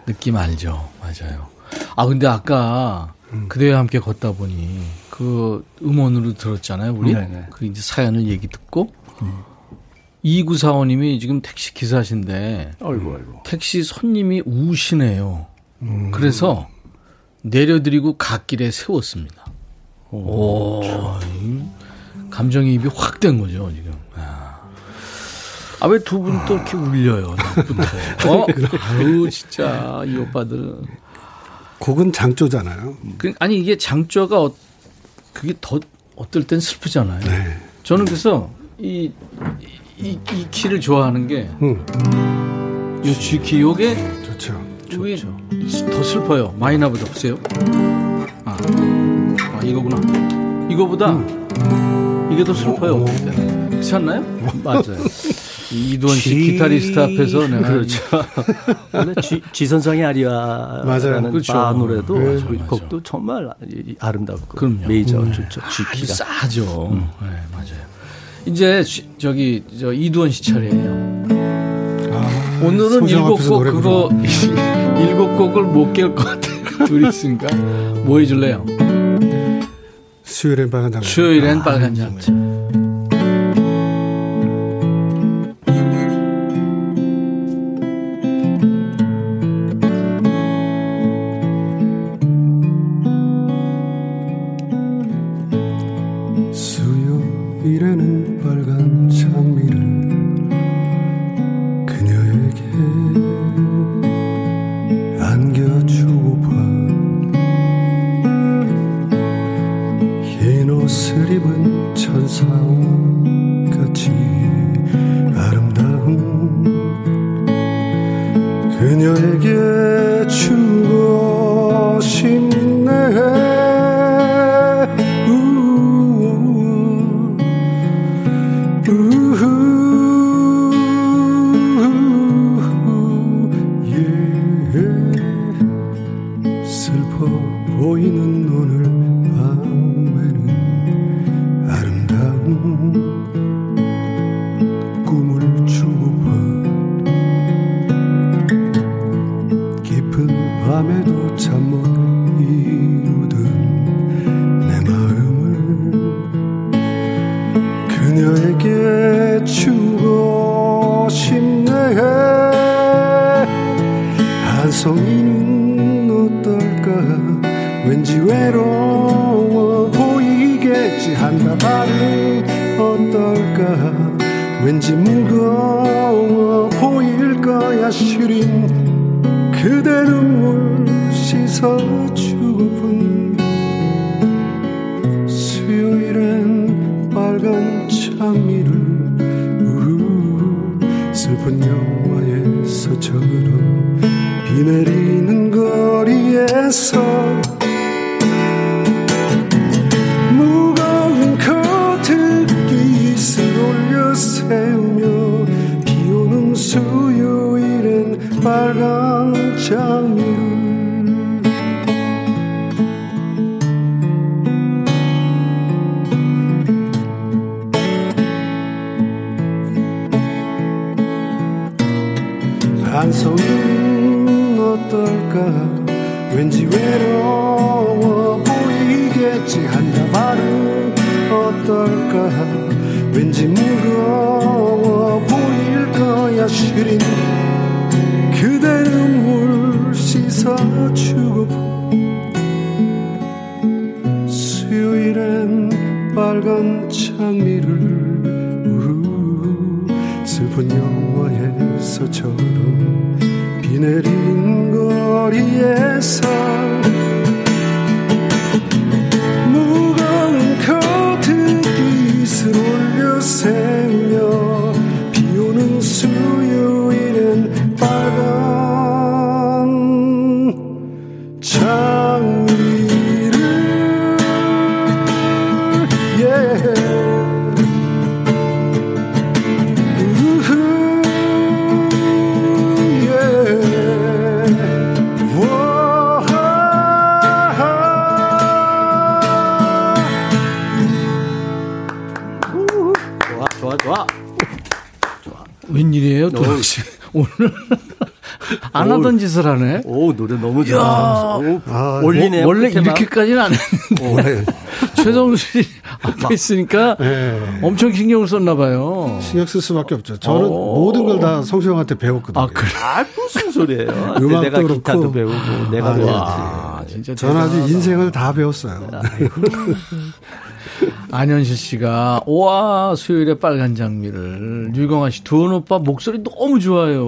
느낌 알죠. 맞아요. 아, 근데 아까 그대와 함께 걷다 보니 그 음원으로 들었잖아요, 우리. 네네. 그 이제 사연을 얘기 듣고. 2945님이 지금 택시 기사신데 아이고 아이고 택시 손님이 우시네요. 그래서 내려드리고 갓길에 세웠습니다. 오, 이 감정이입이 확 된 거죠, 지금. 아, 왜 두 분 또 이렇게 울려요. *laughs* 어? 아유, 진짜, 이 오빠들은. 곡은 장조잖아요. 그, 아니, 이게 장조가, 어, 그게 더, 어떨 땐 슬프잖아요. 네. 저는 그래서, 이, 이, 이 키를 좋아하는 게, 음, 요 G 키, 요게 좋죠. 이게 더 슬퍼요. 마이너보다 보세요. 아, 아 이거구나. 이거보다 이게 더 슬퍼요. 그렇지 않나요? *laughs* 맞아요 이 이두원 씨 기타리스트 앞에서 내가 그렇죠 *laughs* 원래 맞아요. 아리아라는 그렇죠. 바 노래도 네, 그 맞아. 곡도 정말 아름답고 그럼요. 메이저 음. 좋죠 쥐키가 싸죠. 네, 맞아요. 이제 시- 저기 저 이두원 씨 차례예요. 오늘은 일곱 곡 그거 *laughs* 일곱 곡을 못 깰 것 같아요. *laughs* 둘이 있으니까 뭐 해줄래요? 수요일엔 빨간 장미. 수요일엔 빨간 장미. 보이겠지 한 다발은 어떨까? 왠지 무거워 보일 거야 시린. 그대 눈물 씻어주고. 수요일엔 빨간 장미를 우르르 슬픈 영화에서처럼 비 내린 거리에서 안 하던 짓을 하네. 오, 노래 너무 좋아. 오, 아, 올리네요. 뭐, 원래. 이렇게까지는 안 했는데 네. 최성수 씨 앞에 있으니까 네. 엄청 신경을 썼나 봐요. 신경 쓸 수밖에 없죠. 저는 어. 모든 걸 다 성수 형한테 배웠거든요. 아 그래. 아, 무슨 소리예요? 음악도 내가 그렇고. 기타도 배우고, 내가 아, 네. 배웠지. 와 진짜 저는 아주. 인생을 다 배웠어요. 안현실 씨가 와 수요일에 빨간 장미를 유경아 씨 두원 오빠 목소리 너무 좋아요.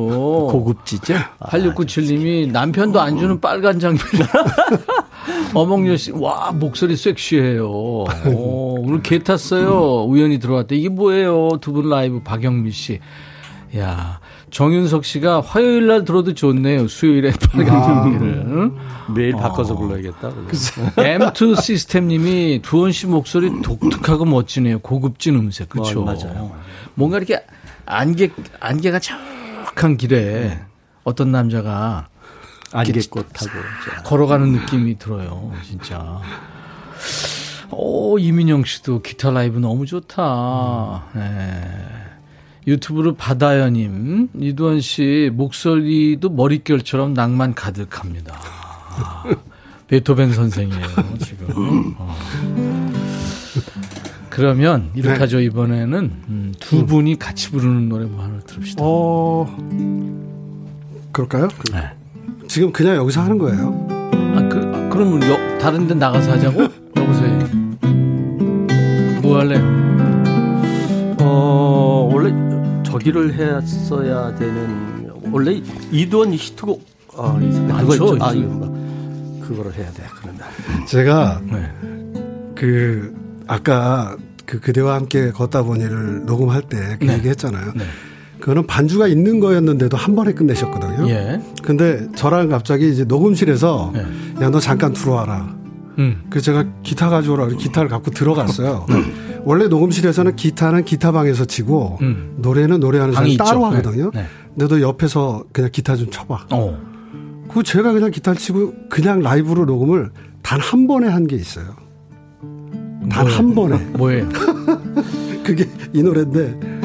고급지죠? 8697님이 남편도 안 주는 빨간 장미를 *laughs* 어몽여 씨, 와, 목소리 섹시해요. 오, 오늘 개 탔어요. 우연히 들어왔대. 이게 뭐예요? 두 분 라이브 박영미 씨. 야, 정윤석 씨가 화요일 날 들어도 좋네요. 수요일에 빨간 장미를. 응? 매일 바꿔서 불러야겠다. M2 시스템님이 두원 씨 목소리 독특하고 멋지네요. 고급진 음색. 그렇죠. 어, 맞아요. 뭔가 이렇게 안개 안개가 촉한 길에 어떤 남자가 안개꽃하고. 걸어가는 느낌이 들어요. 진짜. 오 이민영 씨도 기타 라이브 너무 좋다. 네. 유튜브로 바다연님 이두원 씨 목소리도 머릿결처럼 낭만 가득합니다. 아, 베토벤 선생이에요 지금. 어. 그러면 이렇게 네. 하죠 이번에는 음, 두 분이 같이 부르는 노래 뭐 하나 들읍시다. 어, 그럴까요? 그- 네. 지금 그냥 여기서 하는 거예요. 아, 그, 아, 그럼 여, 다른 데 나가서 하자고? 여기서 해. 뭐 할래요? 어, 저기를 했어야 되는, 원래 이두원 히트곡, 아, 이- 그거 많죠, 있죠. 아. 이거 뭐, 그거를 해야 돼, 그러면. 제가 네. 그 아까 그 그대와 함께 걷다 보니를 녹음할 때그 네. 얘기 했잖아요. 네. 그거는 반주가 있는 거였는데도 한 번에 끝내셨거든요. 예. 근데 저랑 갑자기 이제 녹음실에서 네. 야너 잠깐 들어와라. 음. 그래서 제가 기타 가져오라. 기타를 갖고 들어갔어요. 원래 녹음실에서는 기타는 기타방에서 치고 음. 노래는 노래하는 사람이 따로 있죠. 하거든요. 네. 네. 근데 너 옆에서 그냥 기타 좀 쳐봐. 어. 그 제가 그냥 기타를 치고 그냥 라이브로 녹음을 단 한 번에 한 게 있어요. 단? 한 번에. 뭐예요? *laughs* 그게 이 노래인데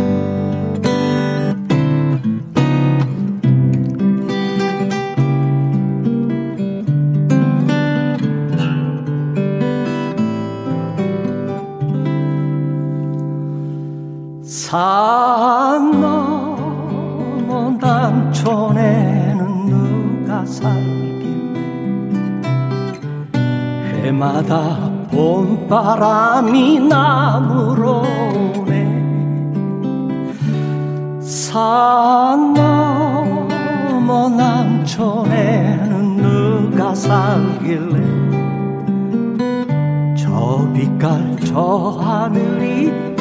산 넘어 남촌에는 누가 살길 해마다 봄바람이 나무로네. 산 넘어 남촌에는 누가 살길래? 저 빛깔 저 하늘이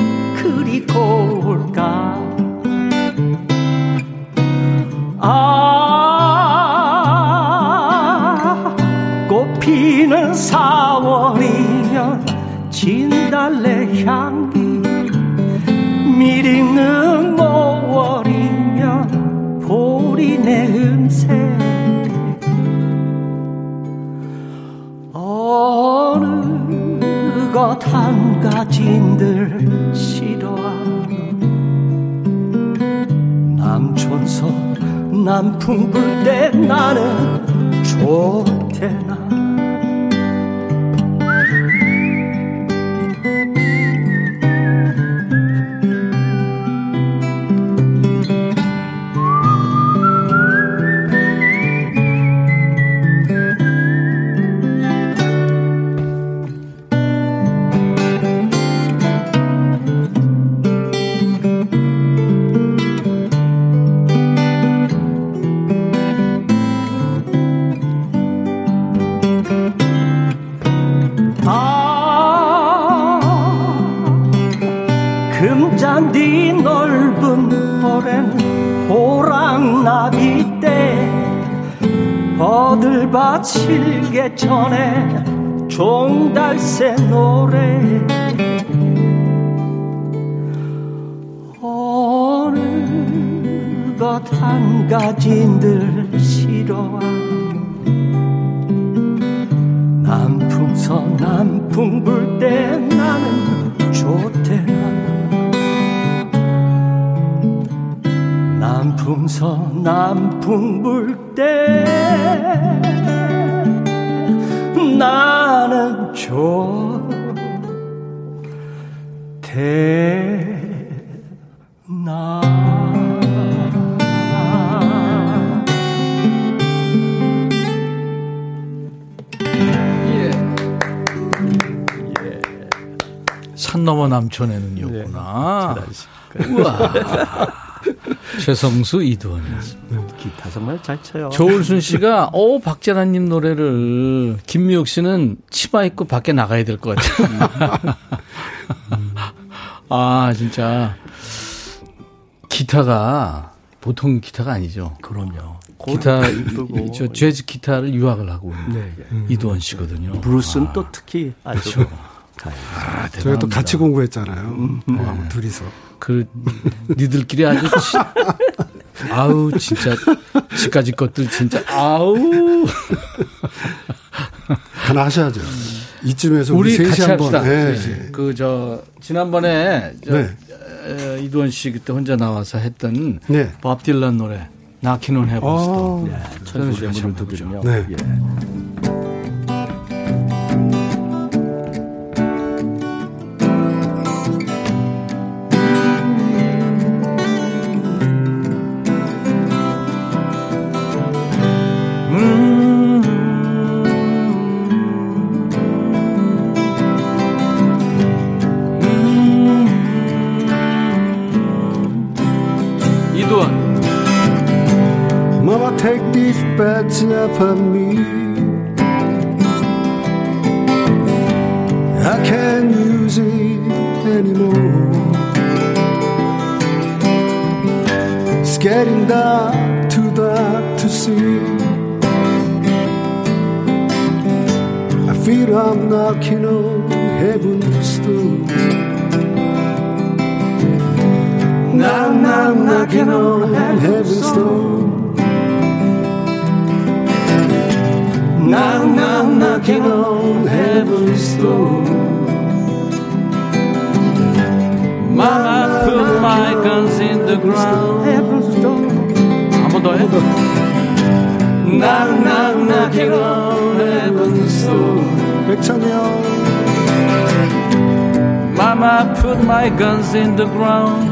그리 고울까? 아 꽃피는 4월이면 진달래 향기 미리는 5월이면 보리내 음색 어느 것 한 가진들 남풍 불 때 나는 좋 새 노래. 어느덧 한 가지들 나는 좋대나 산 넘어 남촌에는이었구나. 우와. *laughs* 최성수 이두원이었습니다. 기타 정말 잘 쳐요. 조울순 씨가 오 박재란님 노래를 김미옥 씨는 치마 입고 밖에 나가야 될 것 같아요. *laughs* 아 진짜 기타가 보통 기타가 아니죠. 그럼요. 기타. 저 재즈 기타를 유학을 하고 있는 네, 네. 이두원 씨거든요. 브루스는 또 특히 아주 가요. 아, 저희가 또. 같이 공부했잖아요. 어, 둘이서. 그 니들끼리 아주 치- *laughs* 아우 진짜 지까지 것들 진짜 아우 *laughs* 하나 하셔야죠. 이쯤에서 우리, 우리 셋이 같이 한번. 합시다. 예. 그저 지난번에 저 네. 에, 이두원 씨 그때 혼자 나와서 했던 네. 밥 딜런 노래 나키는 해보스도 어, 천국의 문을 두드리며 네. 예. Off of me. I can't use it anymore. It's getting dark, too dark to see. I feel I'm knocking on heaven's door. Now, now, knocking on heaven's door. Knock knock knocking on heaven's door. Mama put my guns in the ground. Heaven's door. I'm a door. Knock now, knocking on heaven's door. Mama put my guns in the ground.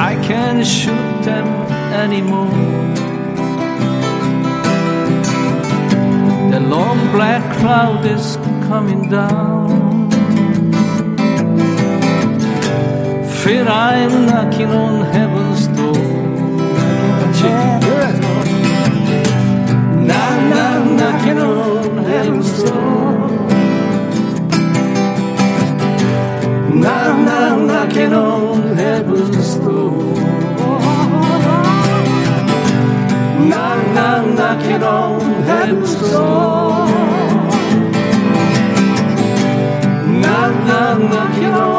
I can't shoot them anymore. The long black cloud is coming down Fear I'm knocking on heaven's door Now, now, knocking on heaven's door. Now, now, knocking on heaven's door. なんだけど。なんなど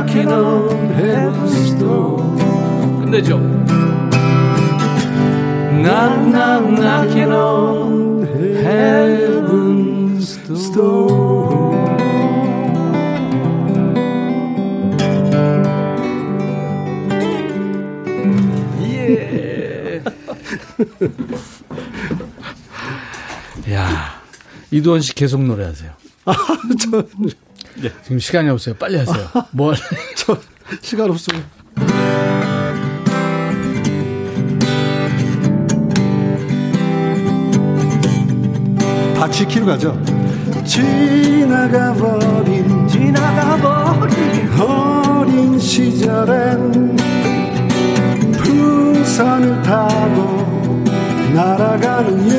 knocking on heaven's door. 끝내죠 knocking on heaven's door. 야 이두원 씨 계속 노래하세요. 아, 저, 네. 지금 시간이 없어요. 빨리 하세요. 뭐 할래? *laughs* 저, 시간 없어요. 다 지키고 가죠. 지나가버린, 지나가버린 어린 시절엔 풍선을 타고 날아가는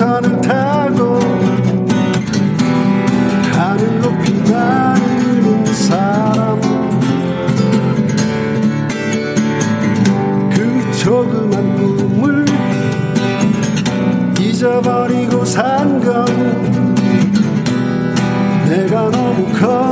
선을 타고 하늘 높이 나르는 사람. 그 조그만 꿈을 잊어버리고 산 건 내가 너무 커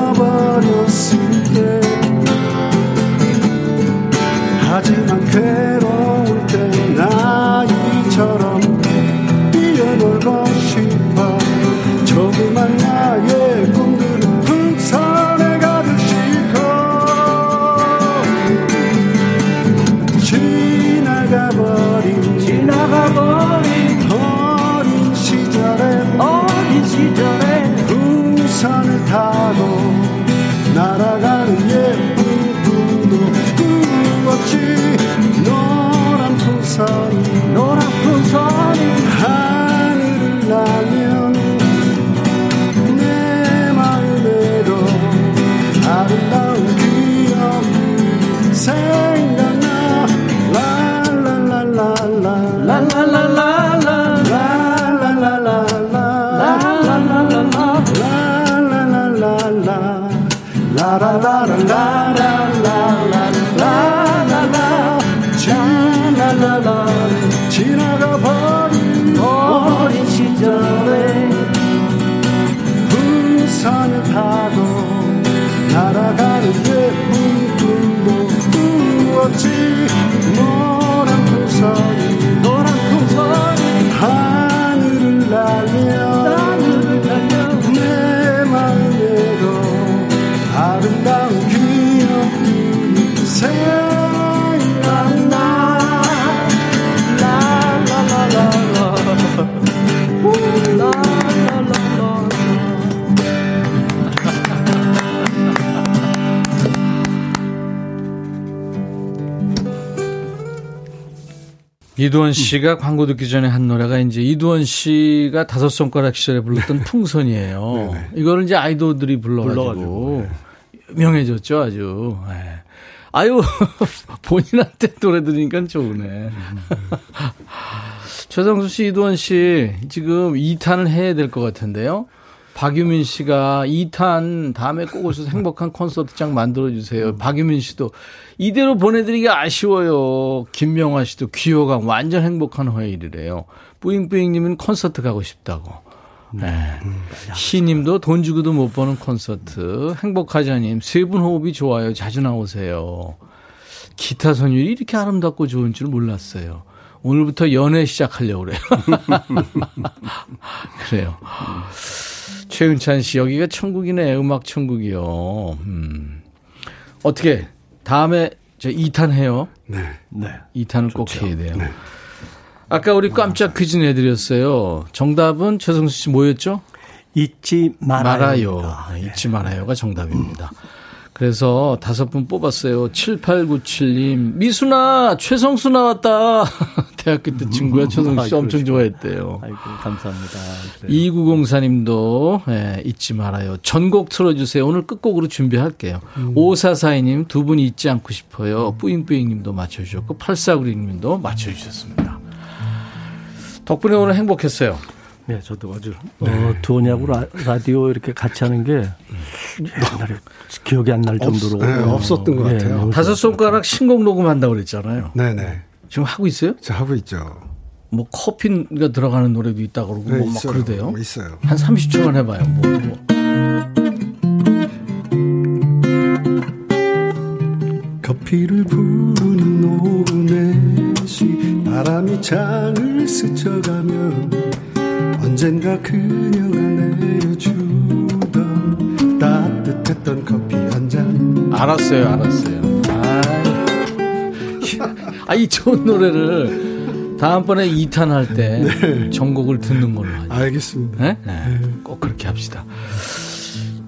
이두원 씨가 광고 듣기 전에 한 노래가 이제 이두원 씨가 다섯 손가락 시절에 불렀던 풍선이에요. 네네. *laughs* 이거를 이제 아이돌들이 불러가지고, 불러가지고, 유명해졌죠, 아주. 예. 아유, *laughs* 본인한테 노래 들으니까 좋으네. *laughs* 최성수 씨, 이두원 씨, 지금 2탄을 해야 될 것 같은데요. 박유민 씨가 2탄 다음에 꼭 오셔서 *laughs* 행복한 콘서트장 만들어주세요. 박유민 씨도 이대로 보내드리기 아쉬워요. 김명화 씨도 귀여가 완전 행복한 화요일이래요. 뿌잉뿌잉님은 콘서트 가고 싶다고. 네. 시님도 돈 주고도 못 보는 콘서트. 행복하자님, 세 분 호흡이 좋아요. 자주 나오세요. 기타 선율이 이렇게 아름답고 좋은 줄 몰랐어요. 오늘부터 연애 시작하려고 그래요. *laughs* 그래요. 최은찬 씨, 여기가 천국이네. 음악 천국이요. 음. 어떻게, 다음에 저 2탄 해요. 네. 네. 2탄을 꼭 해야 돼요. 아까 우리 깜짝 퀴즈 내드렸어요. 정답은 최성수 씨 뭐였죠? 잊지 말아요. 말아요. 네, 잊지 말아요가 정답입니다. 그래서 다섯 분 뽑았어요. 7897님, 미순아, 최성수 나왔다. *laughs* 대학교 때 친구야, *laughs* 최성수 씨 엄청 좋아했대요. 아이고, 감사합니다. 그래요. 2904님도, 예, 잊지 말아요. 전곡 틀어주세요. 오늘 끝곡으로 준비할게요. 5442님, 두분 잊지 않고 싶어요. 뿌잉뿌잉님도 맞춰주셨고, 8496님도 맞춰주셨습니다. 덕분에 오늘 행복했어요. 네, 저도 아주 어, 네. 어, 두오냐고 라디오 이렇게 같이 하는 게 옛날에 기억이 안 날 정도로 네, 없었던 것 예, 같아요. 네, 다섯 손가락 신곡 녹음한다고 그랬잖아요. 네, 네. 지금 하고 있어요? 저 하고 있죠. 뭐 커피가 들어가는 노래도 있다 그러고 뭐 네, 뭐막 그러대요. 뭐 있어요. 한 30초만 해봐요. 뭐, 뭐. 커피를 부는 노래 시 바람이 창을 스쳐가며 언젠가 그녀가 내려주던 따뜻했던 커피 한 잔 알았어요, 알았어요. 아, 이 좋은 노래를 다음번에 2탄 할때 전곡을 듣는 걸로 하죠. 알겠습니다. 네? 네. 꼭 그렇게 합시다.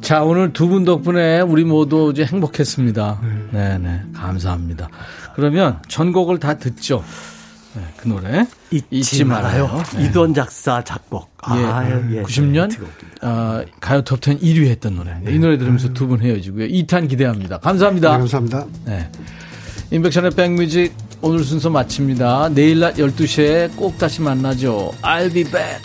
자, 오늘 두 분 덕분에 우리 모두 이제 행복했습니다. 네, 네. 감사합니다. 그러면 전곡을 다 듣죠. 네, 그 노래. 잊지, 말아요. 네. 이돈 작사 작곡. 아, 예, 90년 어, 가요 톱10 1위 했던 노래. 이 노래 들으면서 두 분 헤어지고요. 2탄 기대합니다. 감사합니다. 네, 감사합니다. 네. 인백션의 백뮤직 오늘 순서 마칩니다. 내일 낮 12시에 꼭 다시 만나죠. I'll be back.